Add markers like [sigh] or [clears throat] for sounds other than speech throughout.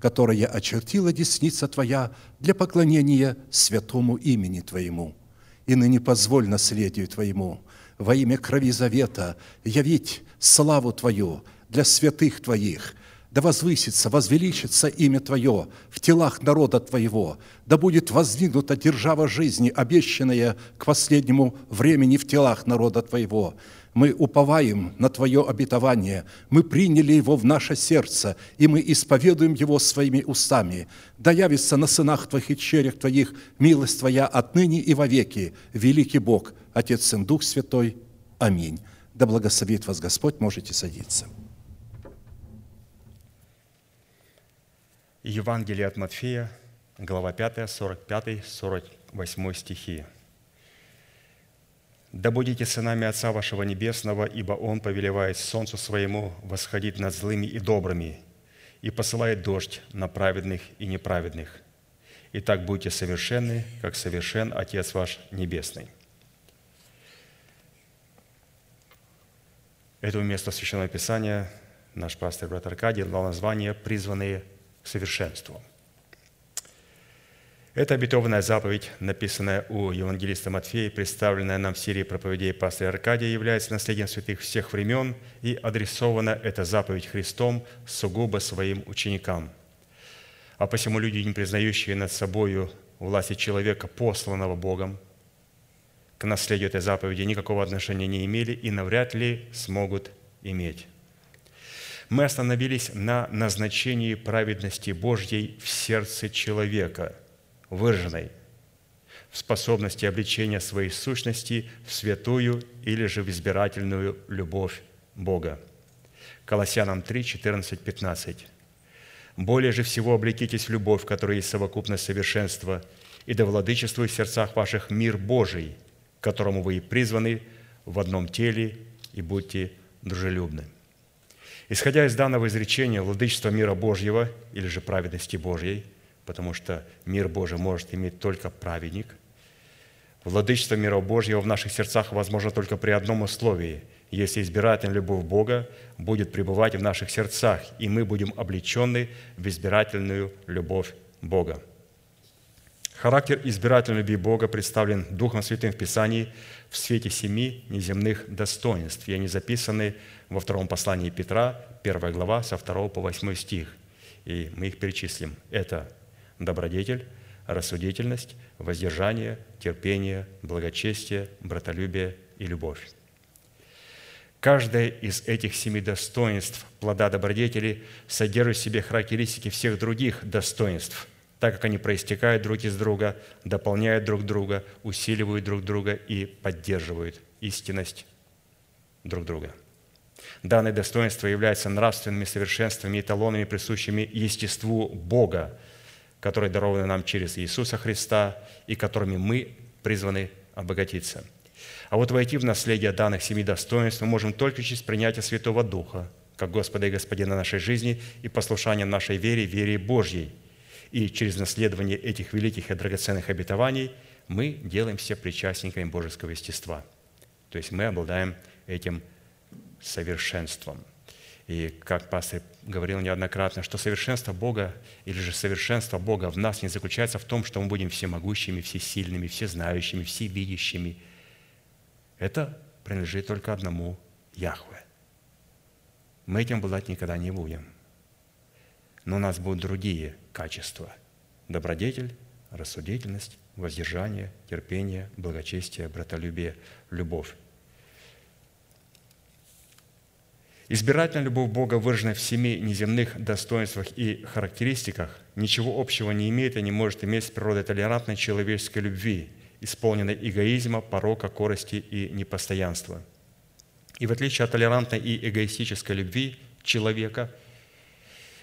которое очертила десница Твоя для поклонения святому имени Твоему. И ныне позволь наследию Твоему. Во имя крови завета явить славу Твою для святых Твоих, да возвысится, возвеличится имя Твое в телах народа Твоего, да будет воздвигнута держава жизни, обещанная к последнему времени в телах народа Твоего, мы уповаем на Твое обетование, мы приняли его в наше сердце, и мы исповедуем его своими устами. Да явится на сынах Твоих и черях Твоих милость Твоя отныне и вовеки, великий Бог, Отец, Сын, Дух Святой. Аминь. Да благословит вас Господь, можете садиться. Евангелие от Матфея, глава 5, 45, 48 стихи. Да будете сынами Отца вашего Небесного, ибо Он повелевает солнцу своему восходить над злыми и добрыми, и посылает дождь на праведных и неправедных. И так будьте совершенны, как совершен Отец ваш Небесный». Этому месту Священного Писания наш пастор брат Аркадий дал название «Призванные к совершенству». Это обетованная заповедь, написанная у евангелиста Матфея, представленная нам в серии проповедей пастыря Аркадия, является наследием святых всех времен, и адресована эта заповедь Христом сугубо своим ученикам. А посему люди, не признающие над собою власти человека, посланного Богом, к наследию этой заповеди никакого отношения не имели и навряд ли смогут иметь. Мы остановились на назначении праведности Божьей в сердце человека – выраженной в способности обличения своей сущности в святую или же в избирательную любовь Бога. Колоссянам 3, 14, 15. «Более же всего облекитесь в любовь, которая есть совокупность совершенства, и да владычествует в сердцах ваших мир Божий, к которому вы и призваны в одном теле, и будьте дружелюбны». Исходя из данного изречения, владычество мира Божьего или же праведности Божьей – потому что мир Божий может иметь только праведник. Владычество мира Божьего в наших сердцах возможно только при одном условии – если избирательная любовь Бога будет пребывать в наших сердцах, и мы будем облечены в избирательную любовь Бога. Характер избирательной любви Бога представлен Духом Святым в Писании в свете семи неземных достоинств, и они записаны во втором послании Петра, первая глава, со 2 по 8 стих. И мы их перечислим. Это добродетель, рассудительность, воздержание, терпение, благочестие, братолюбие и любовь. Каждое из этих семи достоинств плода добродетели содержит в себе характеристики всех других достоинств, так как они проистекают друг из друга, дополняют друг друга, усиливают друг друга и поддерживают истинность друг друга. Данные достоинства являются нравственными совершенствами и эталонами, присущими естеству Бога – которые дарованы нам через Иисуса Христа и которыми мы призваны обогатиться. А вот войти в наследие данных семи достоинств мы можем только через принятие Святого Духа, как Господа и Господина нашей жизни и послушание нашей вере, вере Божьей. И через наследование этих великих и драгоценных обетований мы делаемся причастниками божеского естества. То есть мы обладаем этим совершенством. И как пастор говорил неоднократно, что совершенство Бога или же совершенство Бога в нас не заключается в том, что мы будем всемогущими, всесильными, всезнающими, всевидящими. Это принадлежит только одному Яхве. Мы этим обладать никогда не будем. Но у нас будут другие качества. Добродетель, рассудительность, воздержание, терпение, благочестие, братолюбие, любовь. Избирательная любовь Бога, выраженная в семи неземных достоинствах и характеристиках, ничего общего не имеет и не может иметь с природой толерантной человеческой любви, исполненной эгоизма, порока, корости и непостоянства. И в отличие от толерантной и эгоистической любви человека,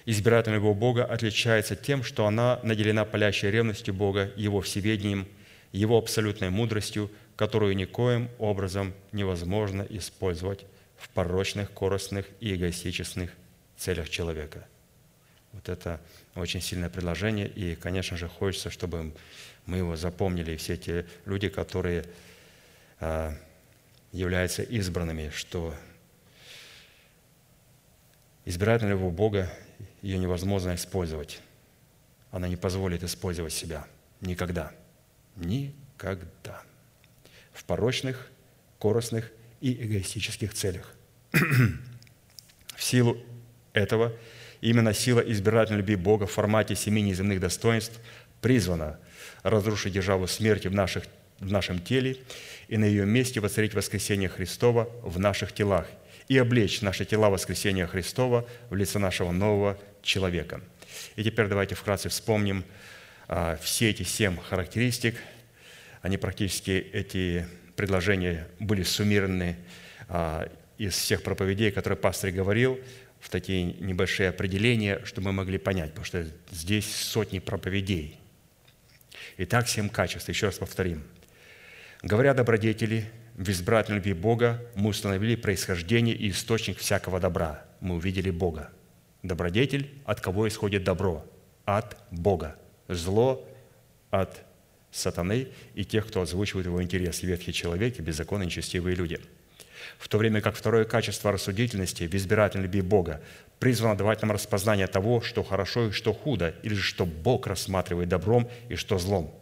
избирательная его Бога отличается тем, что она наделена палящей ревностью Бога, Его всеведением, Его абсолютной мудростью, которую никоим образом невозможно использовать в порочных, коростных и эгоистичных целях человека. Вот это очень сильное предложение, и, конечно же, хочется, чтобы мы его запомнили, все те люди, которые а, являются избранными, что избирательная его Бога ее невозможно использовать. Она не позволит использовать себя. Никогда. Никогда. В порочных, коростных и эгоистических целях. в силу этого именно сила избирательной любви Бога в формате семи неземных достоинств призвана разрушить державу смерти в, наших, в нашем теле и на ее месте воцарить воскресение Христова в наших телах – и облечь наши тела воскресения Христова в лице нашего нового человека. И теперь давайте вкратце вспомним а, все эти семь характеристик. Они практически, эти предложения были суммированы а, из всех проповедей, которые пастор говорил, в такие небольшие определения, чтобы мы могли понять, потому что здесь сотни проповедей. Итак, семь качеств, еще раз повторим. Говоря добродетели, в избирательной любви Бога мы установили происхождение и источник всякого добра. Мы увидели Бога. Добродетель, от кого исходит добро? От Бога. Зло от сатаны и тех, кто озвучивает его интерес, ветхий человек и беззаконные нечестивые люди. В то время как второе качество рассудительности в избирательной любви Бога призвано давать нам распознание того, что хорошо и что худо, или же что Бог рассматривает добром и что злом –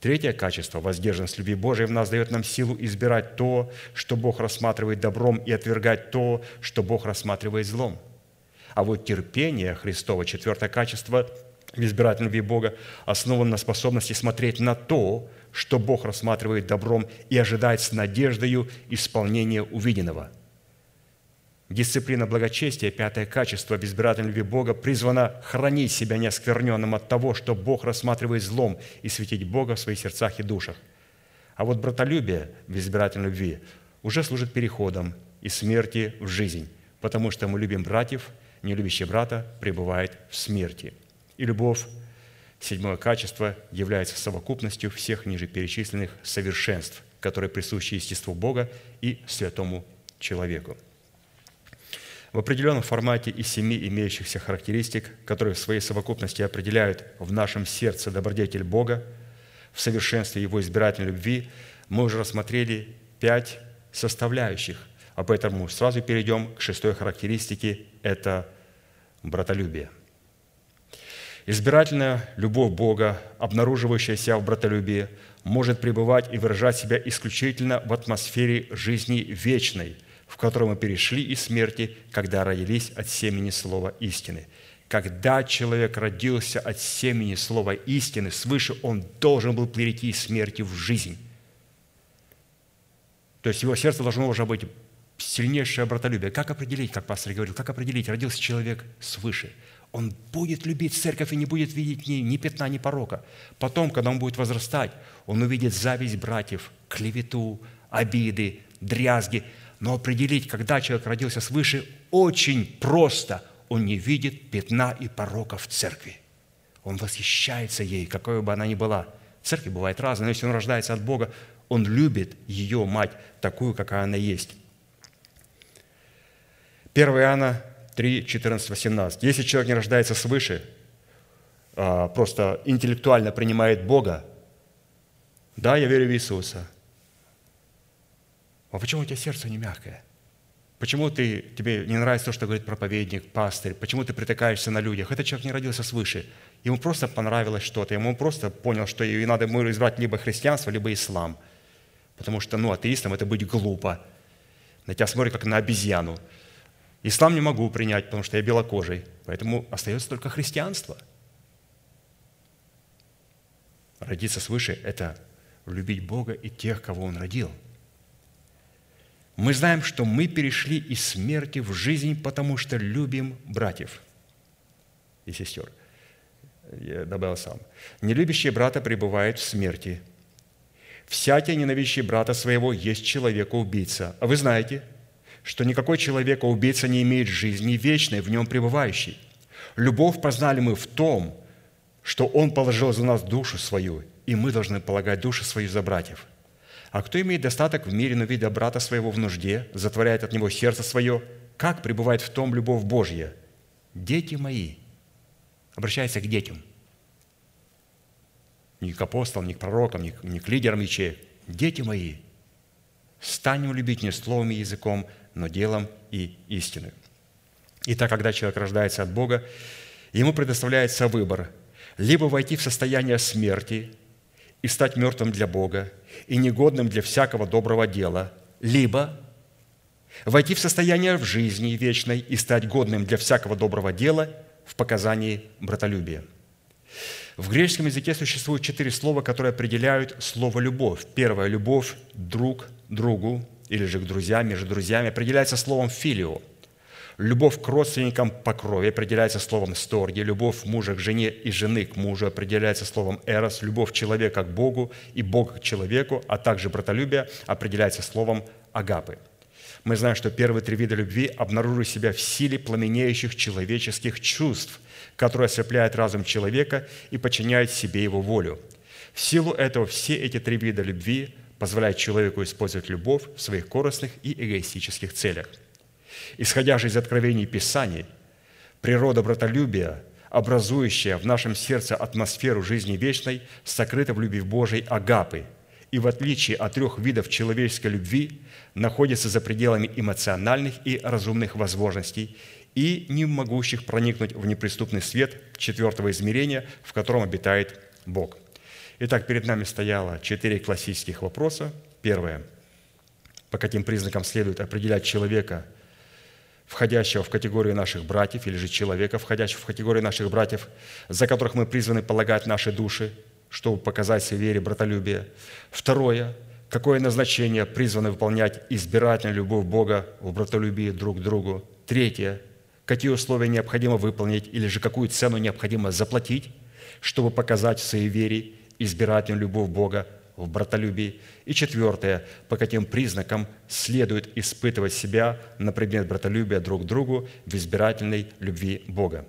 Третье качество, воздержанность любви Божией в нас дает нам силу избирать то, что Бог рассматривает добром, и отвергать то, что Бог рассматривает злом. А вот терпение Христова, четвертое качество в избирательной любви Бога, основано на способности смотреть на то, что Бог рассматривает добром и ожидать с надеждою исполнения увиденного – Дисциплина благочестия, пятое качество безбирательной любви Бога, призвана хранить себя неоскверненным от того, что Бог рассматривает злом, и светить Бога в своих сердцах и душах. А вот братолюбие в избирательной любви уже служит переходом из смерти в жизнь, потому что мы любим братьев, не любящий брата пребывает в смерти. И любовь, седьмое качество, является совокупностью всех ниже перечисленных совершенств, которые присущи естеству Бога и святому человеку в определенном формате из семи имеющихся характеристик, которые в своей совокупности определяют в нашем сердце добродетель Бога, в совершенстве Его избирательной любви, мы уже рассмотрели пять составляющих. А поэтому сразу перейдем к шестой характеристике – это братолюбие. Избирательная любовь Бога, обнаруживающаяся в братолюбии, может пребывать и выражать себя исключительно в атмосфере жизни вечной – в котором мы перешли из смерти, когда родились от семени слова истины. Когда человек родился от семени слова истины свыше, он должен был перейти из смерти в жизнь. То есть его сердце должно уже быть сильнейшее братолюбие. Как определить, как пастор говорил, как определить, родился человек свыше? Он будет любить церковь и не будет видеть ни, ни пятна, ни порока. Потом, когда он будет возрастать, он увидит зависть братьев, клевету, обиды, дрязги – но определить, когда человек родился свыше, очень просто. Он не видит пятна и порока в церкви. Он восхищается ей, какой бы она ни была. Церковь бывает разная, но если он рождается от Бога, он любит ее мать такую, какая она есть. 1 Иоанна 3, 14, 18. Если человек не рождается свыше, а, просто интеллектуально принимает Бога, да, я верю в Иисуса, а почему у тебя сердце не мягкое? Почему ты, тебе не нравится то, что говорит проповедник, пастырь? Почему ты притыкаешься на людях? Этот человек не родился свыше. Ему просто понравилось что-то. Ему просто понял, что ей надо ему избрать либо христианство, либо ислам. Потому что, ну, атеистам это быть глупо. На тебя смотрят, как на обезьяну. Ислам не могу принять, потому что я белокожий. Поэтому остается только христианство. Родиться свыше – это любить Бога и тех, кого Он родил – мы знаем, что мы перешли из смерти в жизнь, потому что любим братьев и сестер. Я добавил сам. Нелюбящий брата пребывает в смерти. Всякий ненавидящий брата своего есть человека-убийца. А вы знаете, что никакой человека-убийца не имеет жизни вечной, в нем пребывающей. Любовь познали мы в том, что Он положил за нас душу свою, и мы должны полагать душу свою за братьев. А кто имеет достаток в мире, но видя брата своего в нужде, затворяет от него сердце свое, как пребывает в том любовь Божья? Дети мои, обращается к детям, не к апостолам, не к пророкам, не к, не к лидерам ячеек. Дети мои, станем любить не словом и языком, но делом и истиной. Итак, когда человек рождается от Бога, ему предоставляется выбор – либо войти в состояние смерти и стать мертвым для Бога и негодным для всякого доброго дела, либо войти в состояние в жизни вечной и стать годным для всякого доброго дела в показании братолюбия. В греческом языке существует четыре слова, которые определяют слово «любовь». Первое – любовь друг другу или же к друзьям, между друзьями, определяется словом «филио». Любовь к родственникам по крови определяется словом «сторги», любовь мужа к жене и жены к мужу определяется словом «эрос», любовь человека к Богу и Бога к человеку, а также братолюбие определяется словом «агапы». Мы знаем, что первые три вида любви обнаруживают себя в силе пламенеющих человеческих чувств, которые ослепляют разум человека и подчиняют себе его волю. В силу этого все эти три вида любви позволяют человеку использовать любовь в своих корыстных и эгоистических целях – исходя же из откровений Писаний, природа братолюбия, образующая в нашем сердце атмосферу жизни вечной, сокрыта в любви Божией агапы, и в отличие от трех видов человеческой любви, находится за пределами эмоциональных и разумных возможностей и не могущих проникнуть в неприступный свет четвертого измерения, в котором обитает Бог. Итак, перед нами стояло четыре классических вопроса. Первое. По каким признакам следует определять человека – входящего в категорию наших братьев, или же человека, входящего в категорию наших братьев, за которых мы призваны полагать наши души, чтобы показать себе вере братолюбие. Второе, какое назначение призваны выполнять избирательную любовь Бога в братолюбии друг к другу. Третье, какие условия необходимо выполнить или же какую цену необходимо заплатить, чтобы показать в своей вере избирательную любовь Бога в братолюбии. И четвертое, по каким признакам следует испытывать себя на предмет братолюбия друг к другу в избирательной любви Бога.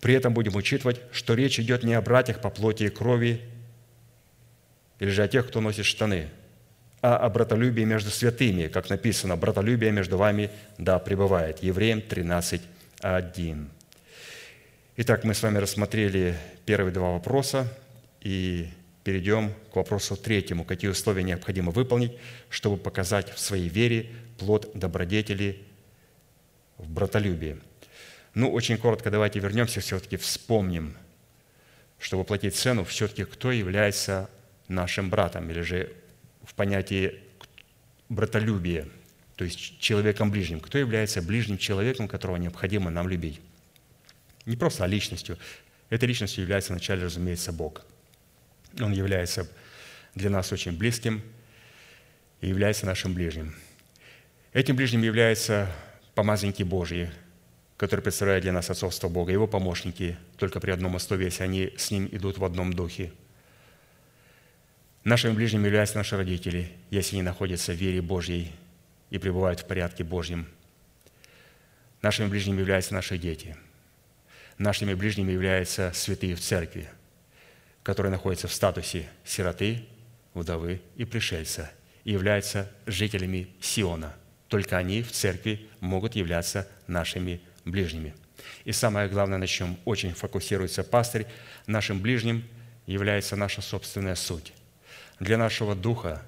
При этом будем учитывать, что речь идет не о братьях по плоти и крови, или же о тех, кто носит штаны, а о братолюбии между святыми, как написано, братолюбие между вами да пребывает. Евреям 13, 1. Итак, мы с вами рассмотрели первые два вопроса, и перейдем к вопросу третьему. Какие условия необходимо выполнить, чтобы показать в своей вере плод добродетели в братолюбии? Ну, очень коротко давайте вернемся, все-таки вспомним, чтобы платить цену, все-таки кто является нашим братом, или же в понятии братолюбия, то есть человеком ближним. Кто является ближним человеком, которого необходимо нам любить? Не просто а личностью. Этой личностью является вначале, разумеется, Бог – он является для нас очень близким и является нашим ближним. Этим ближним являются помазанники Божьи, которые представляют для нас отцовство Бога, его помощники, только при одном условии, они с ним идут в одном духе. Нашими ближними являются наши родители, если они находятся в вере Божьей и пребывают в порядке Божьем. Нашими ближними являются наши дети. Нашими ближними являются святые в церкви – которые находятся в статусе сироты, вдовы и пришельца и являются жителями Сиона. Только они в церкви могут являться нашими ближними. И самое главное, на чем очень фокусируется пастырь, нашим ближним является наша собственная суть. Для нашего духа,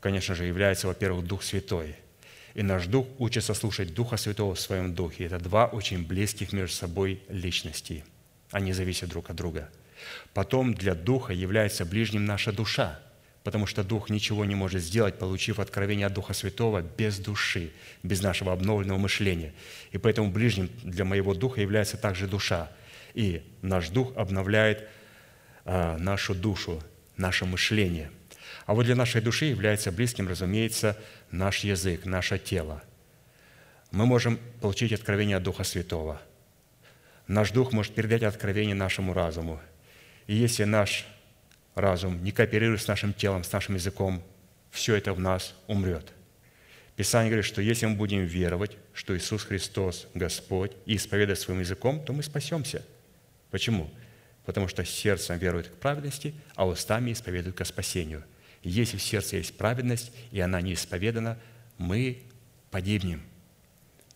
конечно же, является, во-первых, Дух Святой. И наш дух учится слушать Духа Святого в своем духе. Это два очень близких между собой личности. Они зависят друг от друга – Потом для Духа является ближним наша душа, потому что Дух ничего не может сделать, получив откровение от Духа Святого без души, без нашего обновленного мышления. И поэтому ближним для моего Духа является также душа. И наш Дух обновляет а, нашу душу, наше мышление. А вот для нашей души является близким, разумеется, наш язык, наше тело. Мы можем получить откровение от Духа Святого. Наш Дух может передать откровение нашему разуму – и если наш разум не кооперирует с нашим телом, с нашим языком, все это в нас умрет. Писание говорит, что если мы будем веровать, что Иисус Христос Господь, и исповедовать своим языком, то мы спасемся. Почему? Потому что сердцем верует к праведности, а устами исповедуют к спасению. если в сердце есть праведность, и она не исповедана, мы погибнем –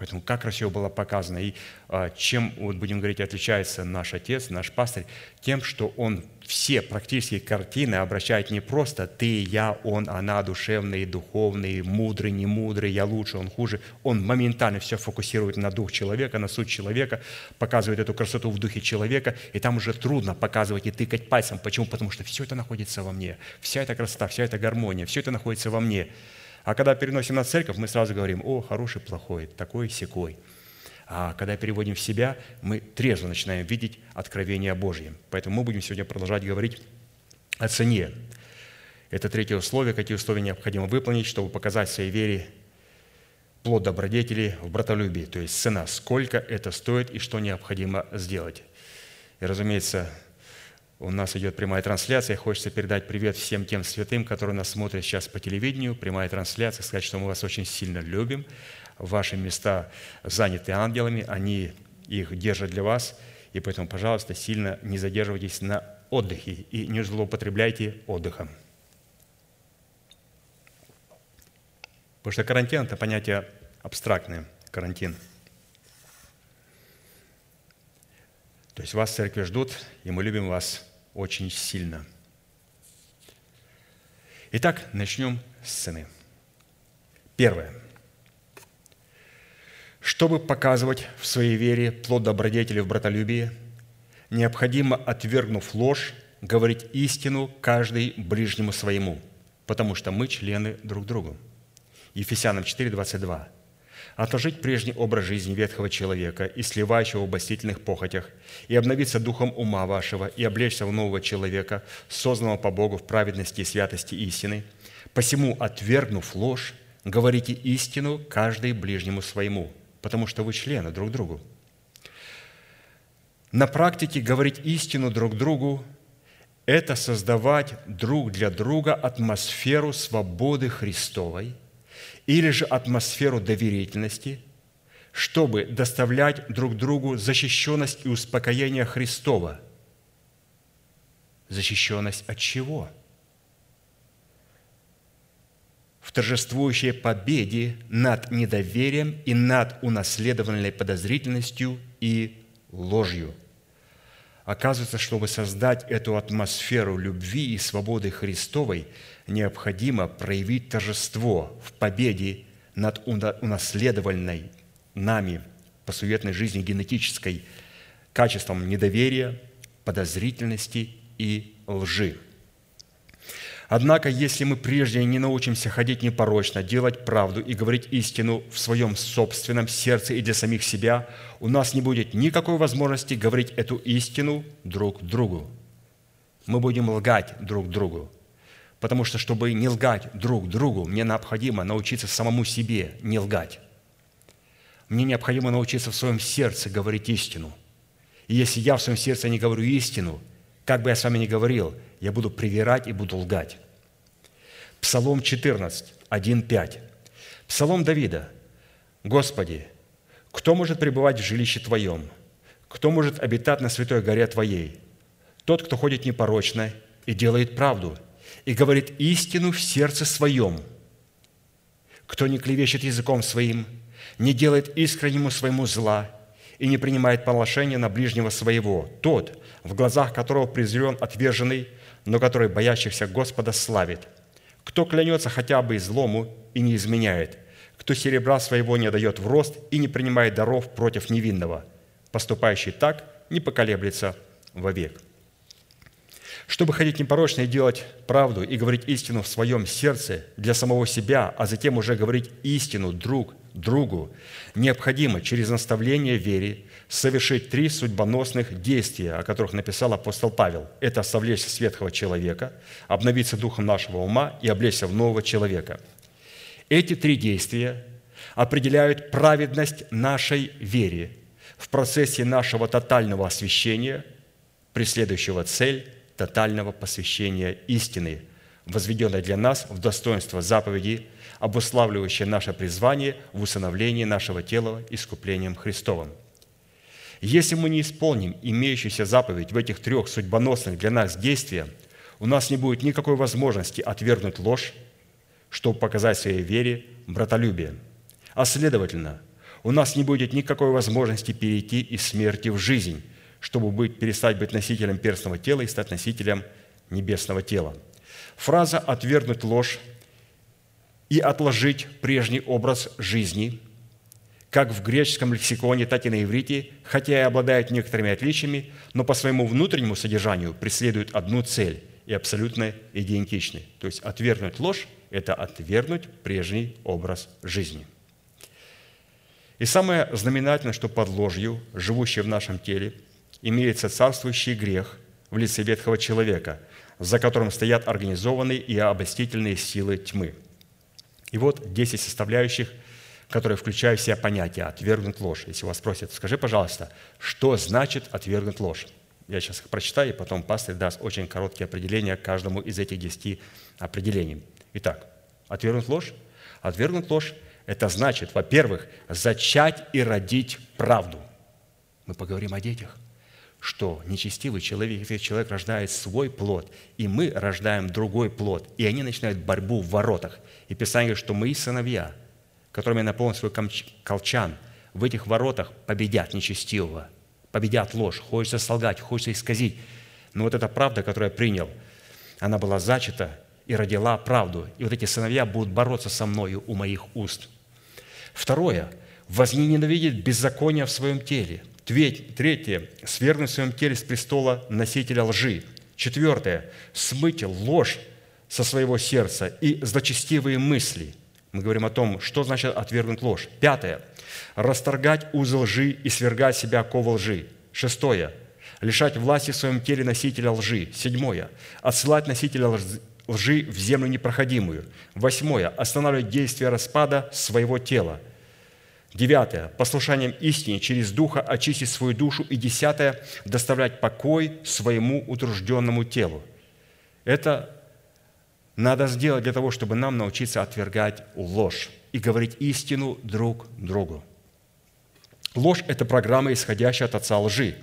Поэтому как красиво было показано. И а, чем, вот будем говорить, отличается наш отец, наш пастырь, тем, что он все практически картины обращает не просто «ты, я, он, она, душевный, духовный, мудрый, не мудрый, я лучше, он хуже». Он моментально все фокусирует на дух человека, на суть человека, показывает эту красоту в духе человека, и там уже трудно показывать и тыкать пальцем. Почему? Потому что все это находится во мне. Вся эта красота, вся эта гармония, все это находится во мне. А когда переносим на церковь, мы сразу говорим, о, хороший, плохой, такой, секой. А когда переводим в себя, мы трезво начинаем видеть откровение Божье. Поэтому мы будем сегодня продолжать говорить о цене. Это третье условие, какие условия необходимо выполнить, чтобы показать своей вере плод добродетели в братолюбии, то есть цена, сколько это стоит и что необходимо сделать. И, разумеется, у нас идет прямая трансляция. Хочется передать привет всем тем святым, которые нас смотрят сейчас по телевидению. Прямая трансляция. Сказать, что мы вас очень сильно любим. Ваши места заняты ангелами. Они их держат для вас. И поэтому, пожалуйста, сильно не задерживайтесь на отдыхе и не злоупотребляйте отдыхом. Потому что карантин – это понятие абстрактное. Карантин. То есть вас в церкви ждут, и мы любим вас очень сильно. Итак, начнем с цены. Первое. Чтобы показывать в своей вере плод добродетели в братолюбии, необходимо, отвергнув ложь, говорить истину каждый ближнему своему, потому что мы члены друг другу. Ефесянам 4, 22 отложить прежний образ жизни ветхого человека и сливающего в обостительных похотях, и обновиться духом ума вашего, и облечься в нового человека, созданного по Богу в праведности и святости истины. Посему, отвергнув ложь, говорите истину каждый ближнему своему, потому что вы члены друг другу. На практике говорить истину друг другу – это создавать друг для друга атмосферу свободы Христовой – или же атмосферу доверительности, чтобы доставлять друг другу защищенность и успокоение Христова. Защищенность от чего? В торжествующей победе над недоверием и над унаследованной подозрительностью и ложью. Оказывается, чтобы создать эту атмосферу любви и свободы Христовой – необходимо проявить торжество в победе над унаследованной нами по суетной жизни генетической качеством недоверия, подозрительности и лжи. Однако, если мы прежде не научимся ходить непорочно, делать правду и говорить истину в своем собственном сердце и для самих себя, у нас не будет никакой возможности говорить эту истину друг другу. Мы будем лгать друг другу. Потому что, чтобы не лгать друг другу, мне необходимо научиться самому себе не лгать. Мне необходимо научиться в своем сердце говорить истину. И если я в своем сердце не говорю истину, как бы я с вами ни говорил, я буду привирать и буду лгать. Псалом 14, 1, 5. Псалом Давида. «Господи, кто может пребывать в жилище Твоем? Кто может обитать на святой горе Твоей? Тот, кто ходит непорочно и делает правду – и говорит истину в сердце своем. Кто не клевещет языком своим, не делает искреннему своему зла и не принимает положение на ближнего своего, тот, в глазах которого презрен отверженный, но который боящихся Господа славит. Кто клянется хотя бы и злому и не изменяет, кто серебра своего не дает в рост и не принимает даров против невинного, поступающий так не поколеблется вовек. Чтобы ходить непорочно и делать правду и говорить истину в своем сердце для самого себя, а затем уже говорить истину друг другу, необходимо через наставление вере совершить три судьбоносных действия, о которых написал апостол Павел. Это совлечься с ветхого человека, обновиться духом нашего ума и облечься в нового человека. Эти три действия определяют праведность нашей вере в процессе нашего тотального освящения, преследующего цель тотального посвящения истины, возведенной для нас в достоинство заповеди, обуславливающей наше призвание в усыновлении нашего тела искуплением Христовым. Если мы не исполним имеющуюся заповедь в этих трех судьбоносных для нас действиях, у нас не будет никакой возможности отвергнуть ложь, чтобы показать своей вере братолюбие. А следовательно, у нас не будет никакой возможности перейти из смерти в жизнь, чтобы быть, перестать быть носителем перстного тела и стать носителем небесного тела. Фраза «отвергнуть ложь» и «отложить прежний образ жизни» как в греческом лексиконе, так и на иврите, хотя и обладает некоторыми отличиями, но по своему внутреннему содержанию преследуют одну цель и абсолютно идентичны. То есть отвергнуть ложь – это отвергнуть прежний образ жизни. И самое знаменательное, что под ложью, живущей в нашем теле, имеется царствующий грех в лице ветхого человека, за которым стоят организованные и обостительные силы тьмы. И вот 10 составляющих, которые включают в себя понятие «отвергнуть ложь». Если вас спросят, скажи, пожалуйста, что значит «отвергнуть ложь»? Я сейчас их прочитаю, и потом пастор даст очень короткие определения каждому из этих десяти определений. Итак, отвергнуть ложь? Отвергнуть ложь – это значит, во-первых, зачать и родить правду. Мы поговорим о детях – что нечестивый человек, человек рождает свой плод, и мы рождаем другой плод, и они начинают борьбу в воротах. И Писание говорит, что мои сыновья, которыми я наполнил свой колчан, в этих воротах победят нечестивого, победят ложь. Хочется солгать, хочется исказить. Но вот эта правда, которую я принял, она была зачата и родила правду. И вот эти сыновья будут бороться со мною у моих уст. Второе. Возненавидеть беззаконие в своем теле – Третье. Свергнуть в своем теле с престола носителя лжи. Четвертое. Смыть ложь со своего сердца и злочестивые мысли. Мы говорим о том, что значит отвергнуть ложь. Пятое. Расторгать узел лжи и свергать себя ковы лжи. Шестое. Лишать власти в своем теле носителя лжи. Седьмое. Отсылать носителя лжи в землю непроходимую. Восьмое. Останавливать действие распада своего тела. Девятое. Послушанием истине через Духа очистить свою душу. И десятое. Доставлять покой своему утружденному телу. Это надо сделать для того, чтобы нам научиться отвергать ложь и говорить истину друг другу. Ложь – это программа, исходящая от отца лжи.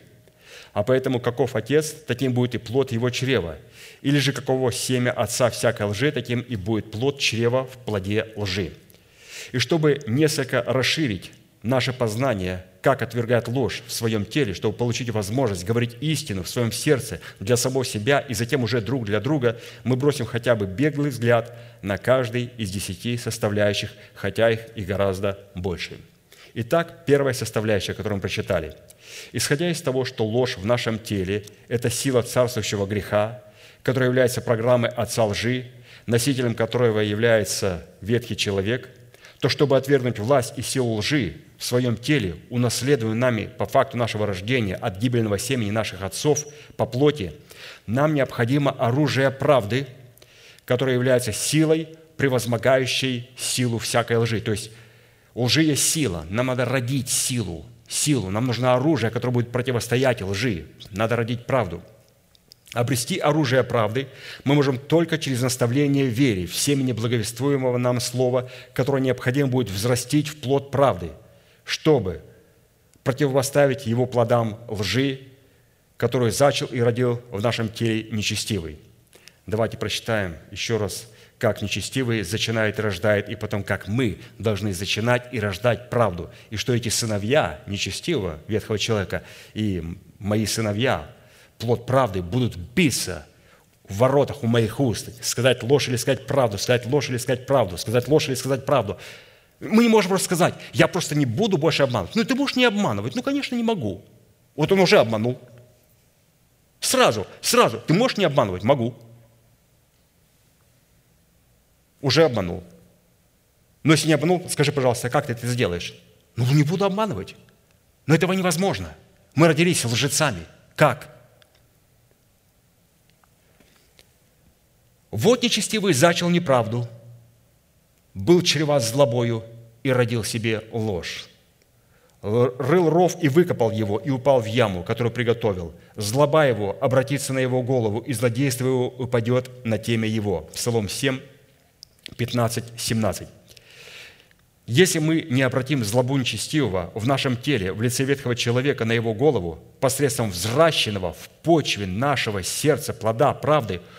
А поэтому каков отец, таким будет и плод его чрева. Или же каково семя отца всякой лжи, таким и будет плод чрева в плоде лжи. И чтобы несколько расширить наше познание, как отвергать ложь в своем теле, чтобы получить возможность говорить истину в своем сердце для самого себя и затем уже друг для друга, мы бросим хотя бы беглый взгляд на каждый из десяти составляющих, хотя их и гораздо больше. Итак, первая составляющая, которую мы прочитали. Исходя из того, что ложь в нашем теле – это сила царствующего греха, которая является программой отца лжи, носителем которого является ветхий человек – то чтобы отвергнуть власть и силу лжи в своем теле, унаследуемую нами по факту нашего рождения от гибельного семени наших отцов по плоти, нам необходимо оружие правды, которое является силой, превозмогающей силу всякой лжи. То есть у лжи есть сила, нам надо родить силу, силу, нам нужно оружие, которое будет противостоять лжи, надо родить правду – Обрести оружие правды мы можем только через наставление вере в семени благовествуемого нам слова, которое необходимо будет взрастить в плод правды, чтобы противопоставить его плодам лжи, которую зачал и родил в нашем теле нечестивый. Давайте прочитаем еще раз, как нечестивый зачинает и рождает, и потом, как мы должны зачинать и рождать правду. И что эти сыновья нечестивого ветхого человека и мои сыновья, плод правды будут биться в воротах у моих уст. Сказать ложь или сказать правду, сказать ложь или сказать правду, сказать ложь или сказать правду. Мы не можем просто сказать, я просто не буду больше обманывать. Ну, ты можешь не обманывать. Ну, конечно, не могу. Вот он уже обманул. Сразу, сразу. Ты можешь не обманывать? Могу. Уже обманул. Но если не обманул, скажи, пожалуйста, как ты это сделаешь? Ну, не буду обманывать. Но этого невозможно. Мы родились лжецами. Как? Вот нечестивый зачал неправду, был чреват злобою и родил себе ложь. рыл ров и выкопал его, и упал в яму, которую приготовил. Злоба его обратится на его голову, и злодейство его упадет на теме его». Псалом 7, 15, 17. Если мы не обратим злобу нечестивого в нашем теле, в лице ветхого человека на его голову, посредством взращенного в почве нашего сердца плода правды –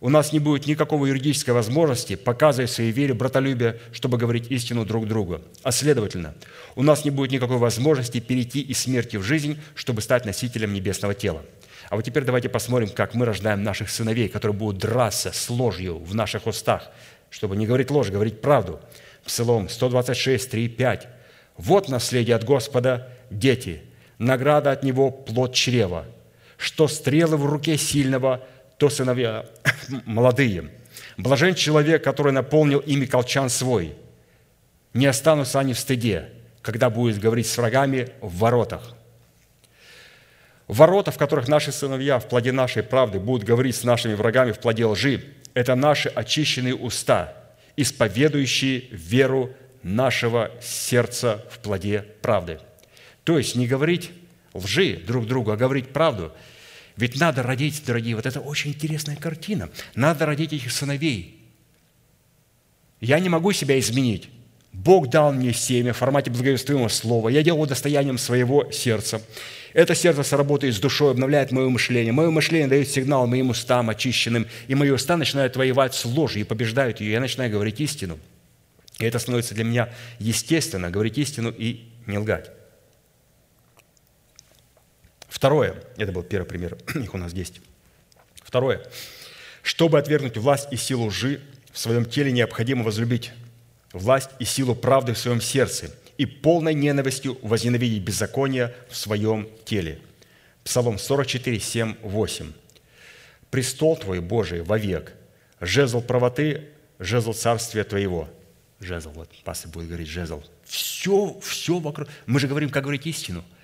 у нас не будет никакой юридической возможности показывать своей вере братолюбие, чтобы говорить истину друг другу. А следовательно, у нас не будет никакой возможности перейти из смерти в жизнь, чтобы стать носителем небесного тела. А вот теперь давайте посмотрим, как мы рождаем наших сыновей, которые будут драться с ложью в наших устах, чтобы не говорить ложь, говорить правду. Псалом 126, 3, 5. «Вот наследие от Господа, дети, награда от Него – плод чрева, что стрелы в руке сильного – то сыновья молодые. Блажен человек, который наполнил ими колчан свой. Не останутся они в стыде, когда будет говорить с врагами в воротах. Ворота, в которых наши сыновья в плоде нашей правды будут говорить с нашими врагами в плоде лжи, это наши очищенные уста, исповедующие веру нашего сердца в плоде правды. То есть не говорить лжи друг другу, а говорить правду – ведь надо родить, дорогие, вот это очень интересная картина. Надо родить этих сыновей. Я не могу себя изменить. Бог дал мне семя в формате благовествуемого слова. Я делаю достоянием своего сердца. Это сердце сработает с душой, обновляет мое мышление. Мое мышление дает сигнал моим устам очищенным, и мои уста начинают воевать с ложью и побеждают ее. Я начинаю говорить истину. И это становится для меня естественно, говорить истину и не лгать. Второе, это был первый пример, [clears throat] их у нас 10. Второе, чтобы отвергнуть власть и силу лжи в своем теле, необходимо возлюбить власть и силу правды в своем сердце и полной ненавистью возненавидеть беззаконие в своем теле. Псалом 44, 7, 8. «Престол Твой, Божий, вовек, жезл правоты, жезл царствия Твоего». Жезл, вот пастор будет говорить жезл. Все, все вокруг. Мы же говорим, как говорить истину –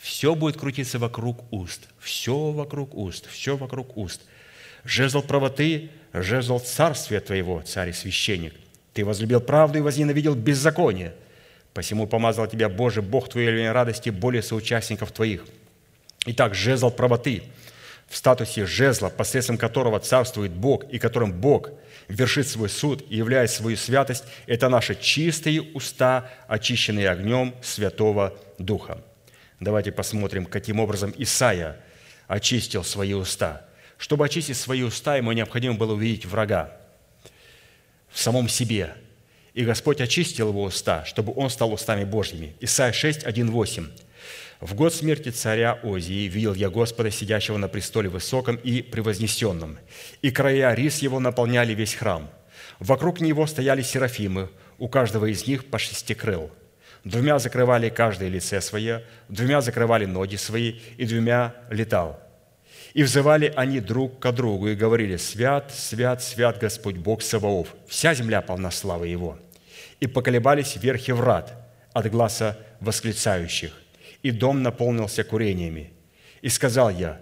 все будет крутиться вокруг уст. Все вокруг уст. Все вокруг уст. Жезл правоты, жезл царствия твоего, царь и священник. Ты возлюбил правду и возненавидел беззаконие. Посему помазал тебя Боже, Бог твоей радости, более соучастников твоих. Итак, жезл правоты в статусе жезла, посредством которого царствует Бог и которым Бог вершит свой суд и являет свою святость, это наши чистые уста, очищенные огнем Святого Духа. Давайте посмотрим, каким образом Исаия очистил свои уста. Чтобы очистить свои уста, ему необходимо было увидеть врага в самом себе. И Господь очистил его уста, чтобы он стал устами Божьими. Исайя 6, 1, 8. «В год смерти царя Озии видел я Господа, сидящего на престоле высоком и превознесенном, и края рис его наполняли весь храм. Вокруг него стояли серафимы, у каждого из них по шести крыл – Двумя закрывали каждое лице свое, двумя закрывали ноги свои, и двумя летал. И взывали они друг к другу и говорили, «Свят, свят, свят Господь Бог Саваоф, вся земля полна славы Его». И поколебались верхи врат от глаза восклицающих, и дом наполнился курениями. И сказал я,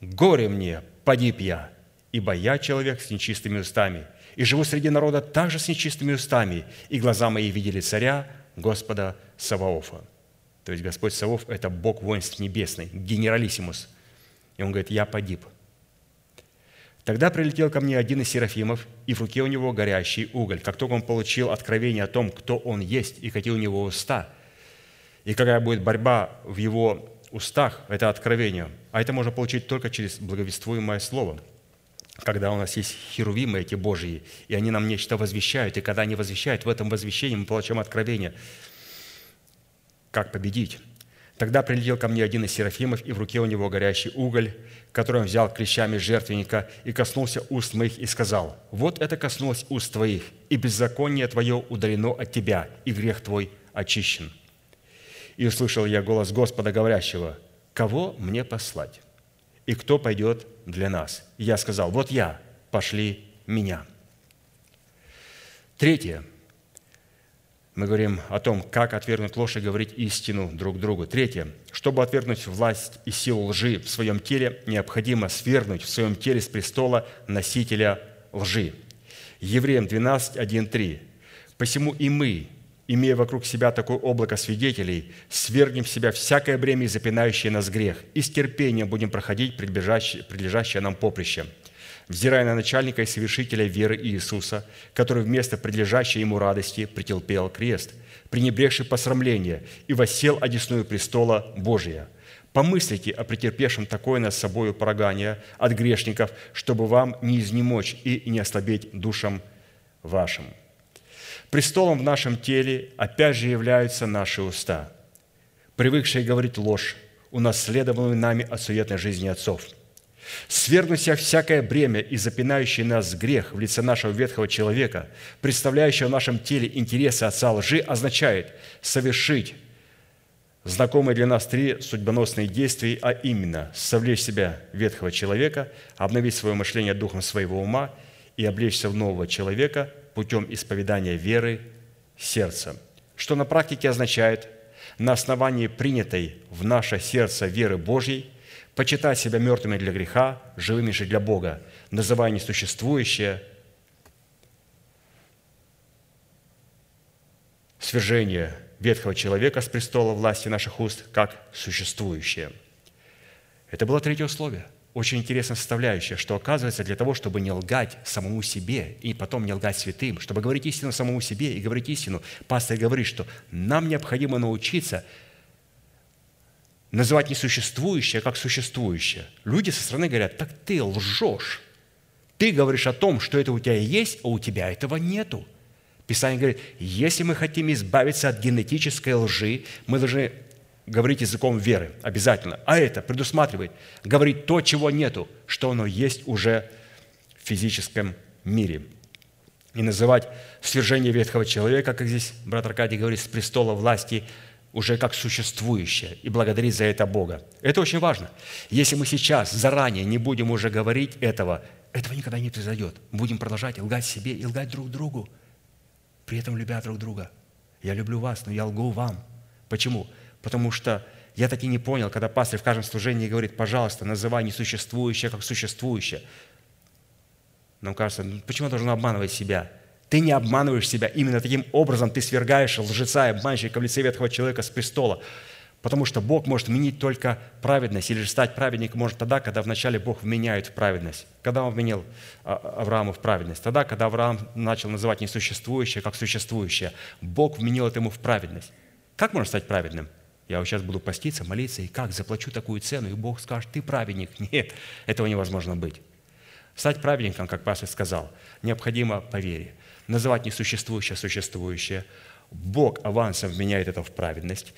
«Горе мне, погиб я, ибо я человек с нечистыми устами, и живу среди народа также с нечистыми устами, и глаза мои видели царя, Господа Саваофа. То есть Господь Саваоф – это Бог воинств небесный, генералиссимус. И он говорит, я погиб. Тогда прилетел ко мне один из серафимов, и в руке у него горящий уголь. Как только он получил откровение о том, кто он есть и какие у него уста, и какая будет борьба в его устах, это откровение. А это можно получить только через благовествуемое слово – когда у нас есть херувимы эти Божьи, и они нам нечто возвещают, и когда они возвещают, в этом возвещении мы получаем откровение, как победить. Тогда прилетел ко мне один из серафимов, и в руке у него горящий уголь, который он взял клещами жертвенника, и коснулся уст моих, и сказал, «Вот это коснулось уст твоих, и беззаконие твое удалено от тебя, и грех твой очищен». И услышал я голос Господа, говорящего, «Кого мне послать? И кто пойдет для нас. Я сказал, вот я, пошли меня. Третье. Мы говорим о том, как отвергнуть ложь и говорить истину друг другу. Третье. Чтобы отвергнуть власть и силу лжи в своем теле, необходимо свергнуть в своем теле с престола носителя лжи. Евреям 12, 1, 3. «Посему и мы, имея вокруг себя такое облако свидетелей, свергнем в себя всякое бремя и запинающее нас грех, и с терпением будем проходить предлежащее, нам поприще, взирая на начальника и совершителя веры Иисуса, который вместо предлежащей ему радости претерпел крест, пренебрегший посрамление, и воссел одесную престола Божия – Помыслите о претерпевшем такое над собою поругание от грешников, чтобы вам не изнемочь и не ослабеть душам вашим. Престолом в нашем теле опять же являются наши уста, привыкшие говорить ложь, унаследованную нами от суетной жизни отцов. Свергнуть себя всякое бремя и запинающий нас грех в лице нашего ветхого человека, представляющего в нашем теле интересы отца лжи, означает совершить знакомые для нас три судьбоносные действия, а именно совлечь себя ветхого человека, обновить свое мышление духом своего ума и облечься в нового человека путем исповедания веры сердцем. Что на практике означает на основании принятой в наше сердце веры Божьей почитать себя мертвыми для греха, живыми же для Бога, называя несуществующее свержение ветхого человека с престола власти наших уст как существующее. Это было третье условие. Очень интересная составляющая, что оказывается для того, чтобы не лгать самому себе и потом не лгать святым, чтобы говорить истину самому себе и говорить истину, пастор говорит, что нам необходимо научиться называть несуществующее как существующее. Люди со стороны говорят, так ты лжешь. Ты говоришь о том, что это у тебя есть, а у тебя этого нету. Писание говорит, если мы хотим избавиться от генетической лжи, мы должны говорить языком веры, обязательно. А это предусматривает говорить то, чего нету, что оно есть уже в физическом мире. И называть свержение ветхого человека, как здесь брат Аркадий говорит, с престола власти уже как существующее, и благодарить за это Бога. Это очень важно. Если мы сейчас заранее не будем уже говорить этого, этого никогда не произойдет. Будем продолжать лгать себе и лгать друг другу – при этом любя друг друга. Я люблю вас, но я лгу вам. Почему? Потому что я так и не понял, когда пастор в каждом служении говорит, пожалуйста, называй несуществующее как существующее. Нам кажется, ну, почему я должен обманывать себя? Ты не обманываешь себя. Именно таким образом ты свергаешь лжеца и обманщика в лице ветхого человека с престола. Потому что Бог может менять только праведность, или же стать праведником может тогда, когда вначале Бог вменяет в праведность. Когда Он вменил а, Аврааму в праведность? Тогда, когда Авраам начал называть несуществующее как существующее. Бог вменил это ему в праведность. Как можно стать праведным? Я вот сейчас буду поститься, молиться, и как? Заплачу такую цену, и Бог скажет, ты праведник. [laughs] Нет, этого невозможно быть. Стать праведником, как пастор сказал, необходимо по вере. Называть несуществующее существующее. Бог авансом вменяет это в праведность.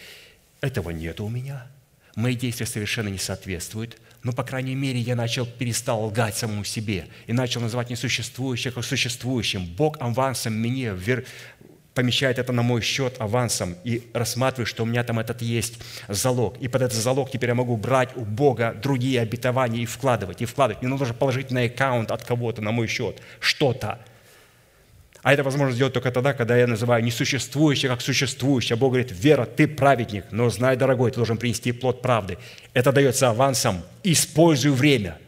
Этого нет у меня. Мои действия совершенно не соответствуют, но, по крайней мере, я начал, перестал лгать самому себе и начал называть несуществующее как существующим. Бог авансом мне вер... помещает это на мой счет авансом и рассматривает, что у меня там этот есть залог. И под этот залог теперь я могу брать у Бога другие обетования и вкладывать, и вкладывать. Мне нужно положить на аккаунт от кого-то на мой счет что-то – а это возможно сделать только тогда, когда я называю несуществующее как существующее. А Бог говорит, вера, ты праведник, но знай, дорогой, ты должен принести плод правды. Это дается авансом. Используй время.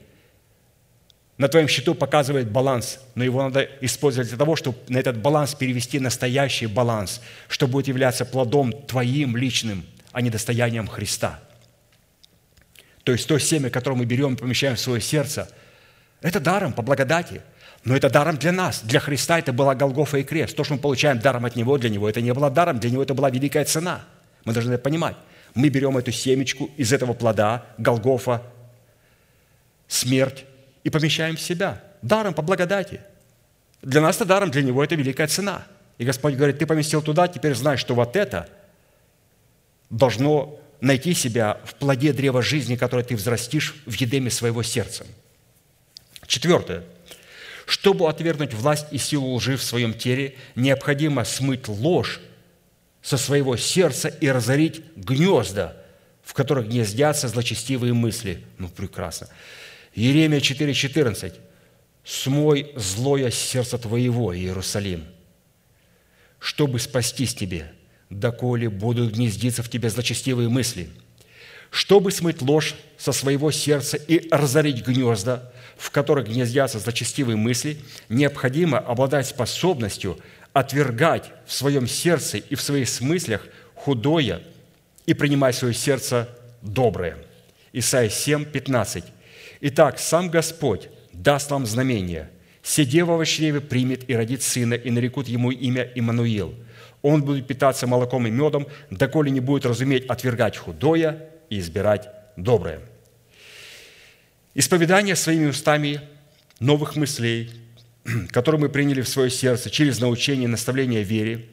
На твоем счету показывает баланс, но его надо использовать для того, чтобы на этот баланс перевести настоящий баланс, что будет являться плодом твоим личным, а не достоянием Христа. То есть то семя, которое мы берем и помещаем в свое сердце, это даром, по благодати – но это даром для нас. Для Христа это была Голгофа и крест. То, что мы получаем даром от Него, для Него это не было даром, для Него это была великая цена. Мы должны это понимать. Мы берем эту семечку из этого плода, Голгофа, смерть, и помещаем в себя. Даром по благодати. Для нас это даром, для Него это великая цена. И Господь говорит, ты поместил туда, теперь знай, что вот это должно найти себя в плоде древа жизни, которое ты взрастишь в едеме своего сердца. Четвертое – чтобы отвергнуть власть и силу лжи в своем теле, необходимо смыть ложь со своего сердца и разорить гнезда, в которых гнездятся злочестивые мысли. Ну, прекрасно. Иеремия 4,14. «Смой злое сердце твоего, Иерусалим, чтобы спастись тебе, доколе будут гнездиться в тебе злочестивые мысли» чтобы смыть ложь со своего сердца и разорить гнезда, в которых гнездятся злочестивые мысли, необходимо обладать способностью отвергать в своем сердце и в своих смыслах худое и принимать в свое сердце доброе. Исайя 7, 15. Итак, сам Господь даст вам знамение. Сидева во чреве примет и родит сына, и нарекут ему имя Иммануил. Он будет питаться молоком и медом, доколе не будет разуметь отвергать худое и избирать доброе. Исповедание своими устами новых мыслей, [clears throat] которые мы приняли в свое сердце через научение и наставление вере,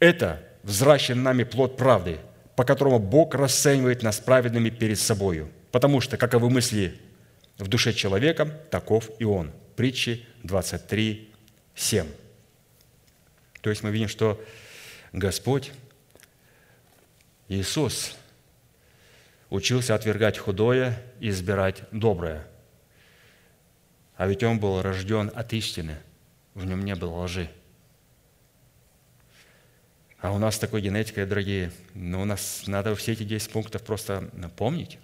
это взращен нами плод правды, по которому Бог расценивает нас праведными перед собою. Потому что, каковы мысли в душе человека, таков и он. Притчи 23, 7. То есть мы видим, что Господь, Иисус, учился отвергать худое и избирать доброе. А ведь Он был рожден от истины, в Нем не было лжи. А у нас такой генетикой, дорогие, но у нас надо все эти 10 пунктов просто помнить,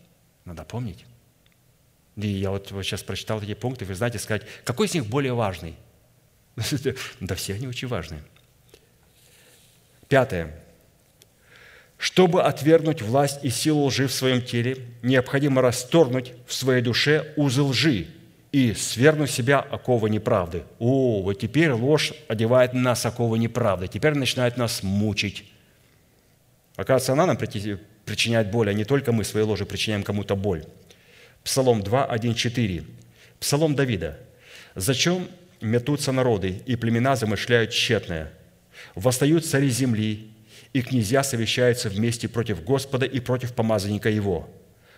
надо помнить. И я вот, сейчас прочитал эти пункты, вы знаете, сказать, какой из них более важный? [laughs] Да все они очень важные. Пятое. Чтобы отвергнуть власть и силу лжи в своем теле, необходимо расторгнуть в своей душе узы лжи и свергнуть себя оковы неправды. О, вот теперь ложь одевает нас оковы неправды, теперь начинает нас мучить. Оказывается, она нам причиняет боль, а не только мы своей ложью причиняем кому-то боль. Псалом 2, 1, 4. Псалом Давида. «Зачем метутся народы, и племена замышляют тщетное? Восстают цари земли, и князья совещаются вместе против Господа и против помазанника Его.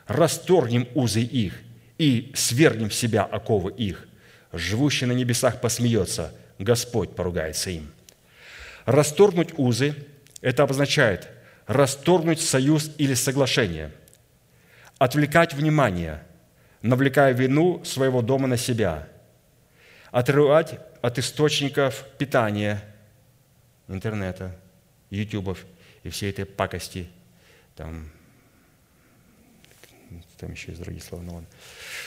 Расторгнем узы их и свергнем в себя оковы их. Живущий на небесах посмеется, Господь поругается им». Расторгнуть узы – это обозначает расторгнуть союз или соглашение, отвлекать внимание, навлекая вину своего дома на себя, отрывать от источников питания интернета – ютубов и всей этой пакости, там, там еще есть другие слова, но ладно.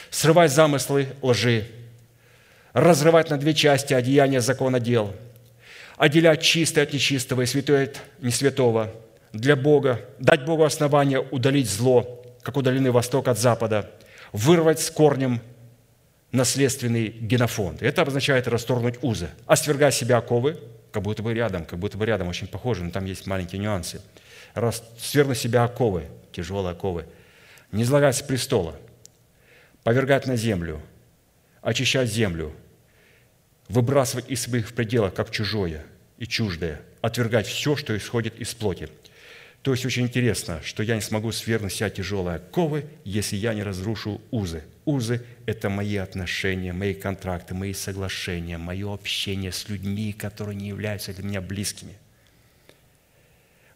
Срывать замыслы лжи, разрывать на две части одеяния закона дел, отделять чистое от нечистого и святое от несвятого. Для Бога, дать Богу основание удалить зло, как удалены восток от запада, вырвать с корнем наследственный генофонд. Это обозначает расторгнуть узы, освергать себя оковы, как будто бы рядом, как будто бы рядом, очень похоже, но там есть маленькие нюансы. Раз, свергнуть себя оковы, тяжелые оковы, не излагать с престола, повергать на землю, очищать землю, выбрасывать из своих пределов, как чужое и чуждое, отвергать все, что исходит из плоти – то есть очень интересно, что я не смогу свергнуть себя тяжелые оковы, если я не разрушу узы. Узы – это мои отношения, мои контракты, мои соглашения, мое общение с людьми, которые не являются для меня близкими.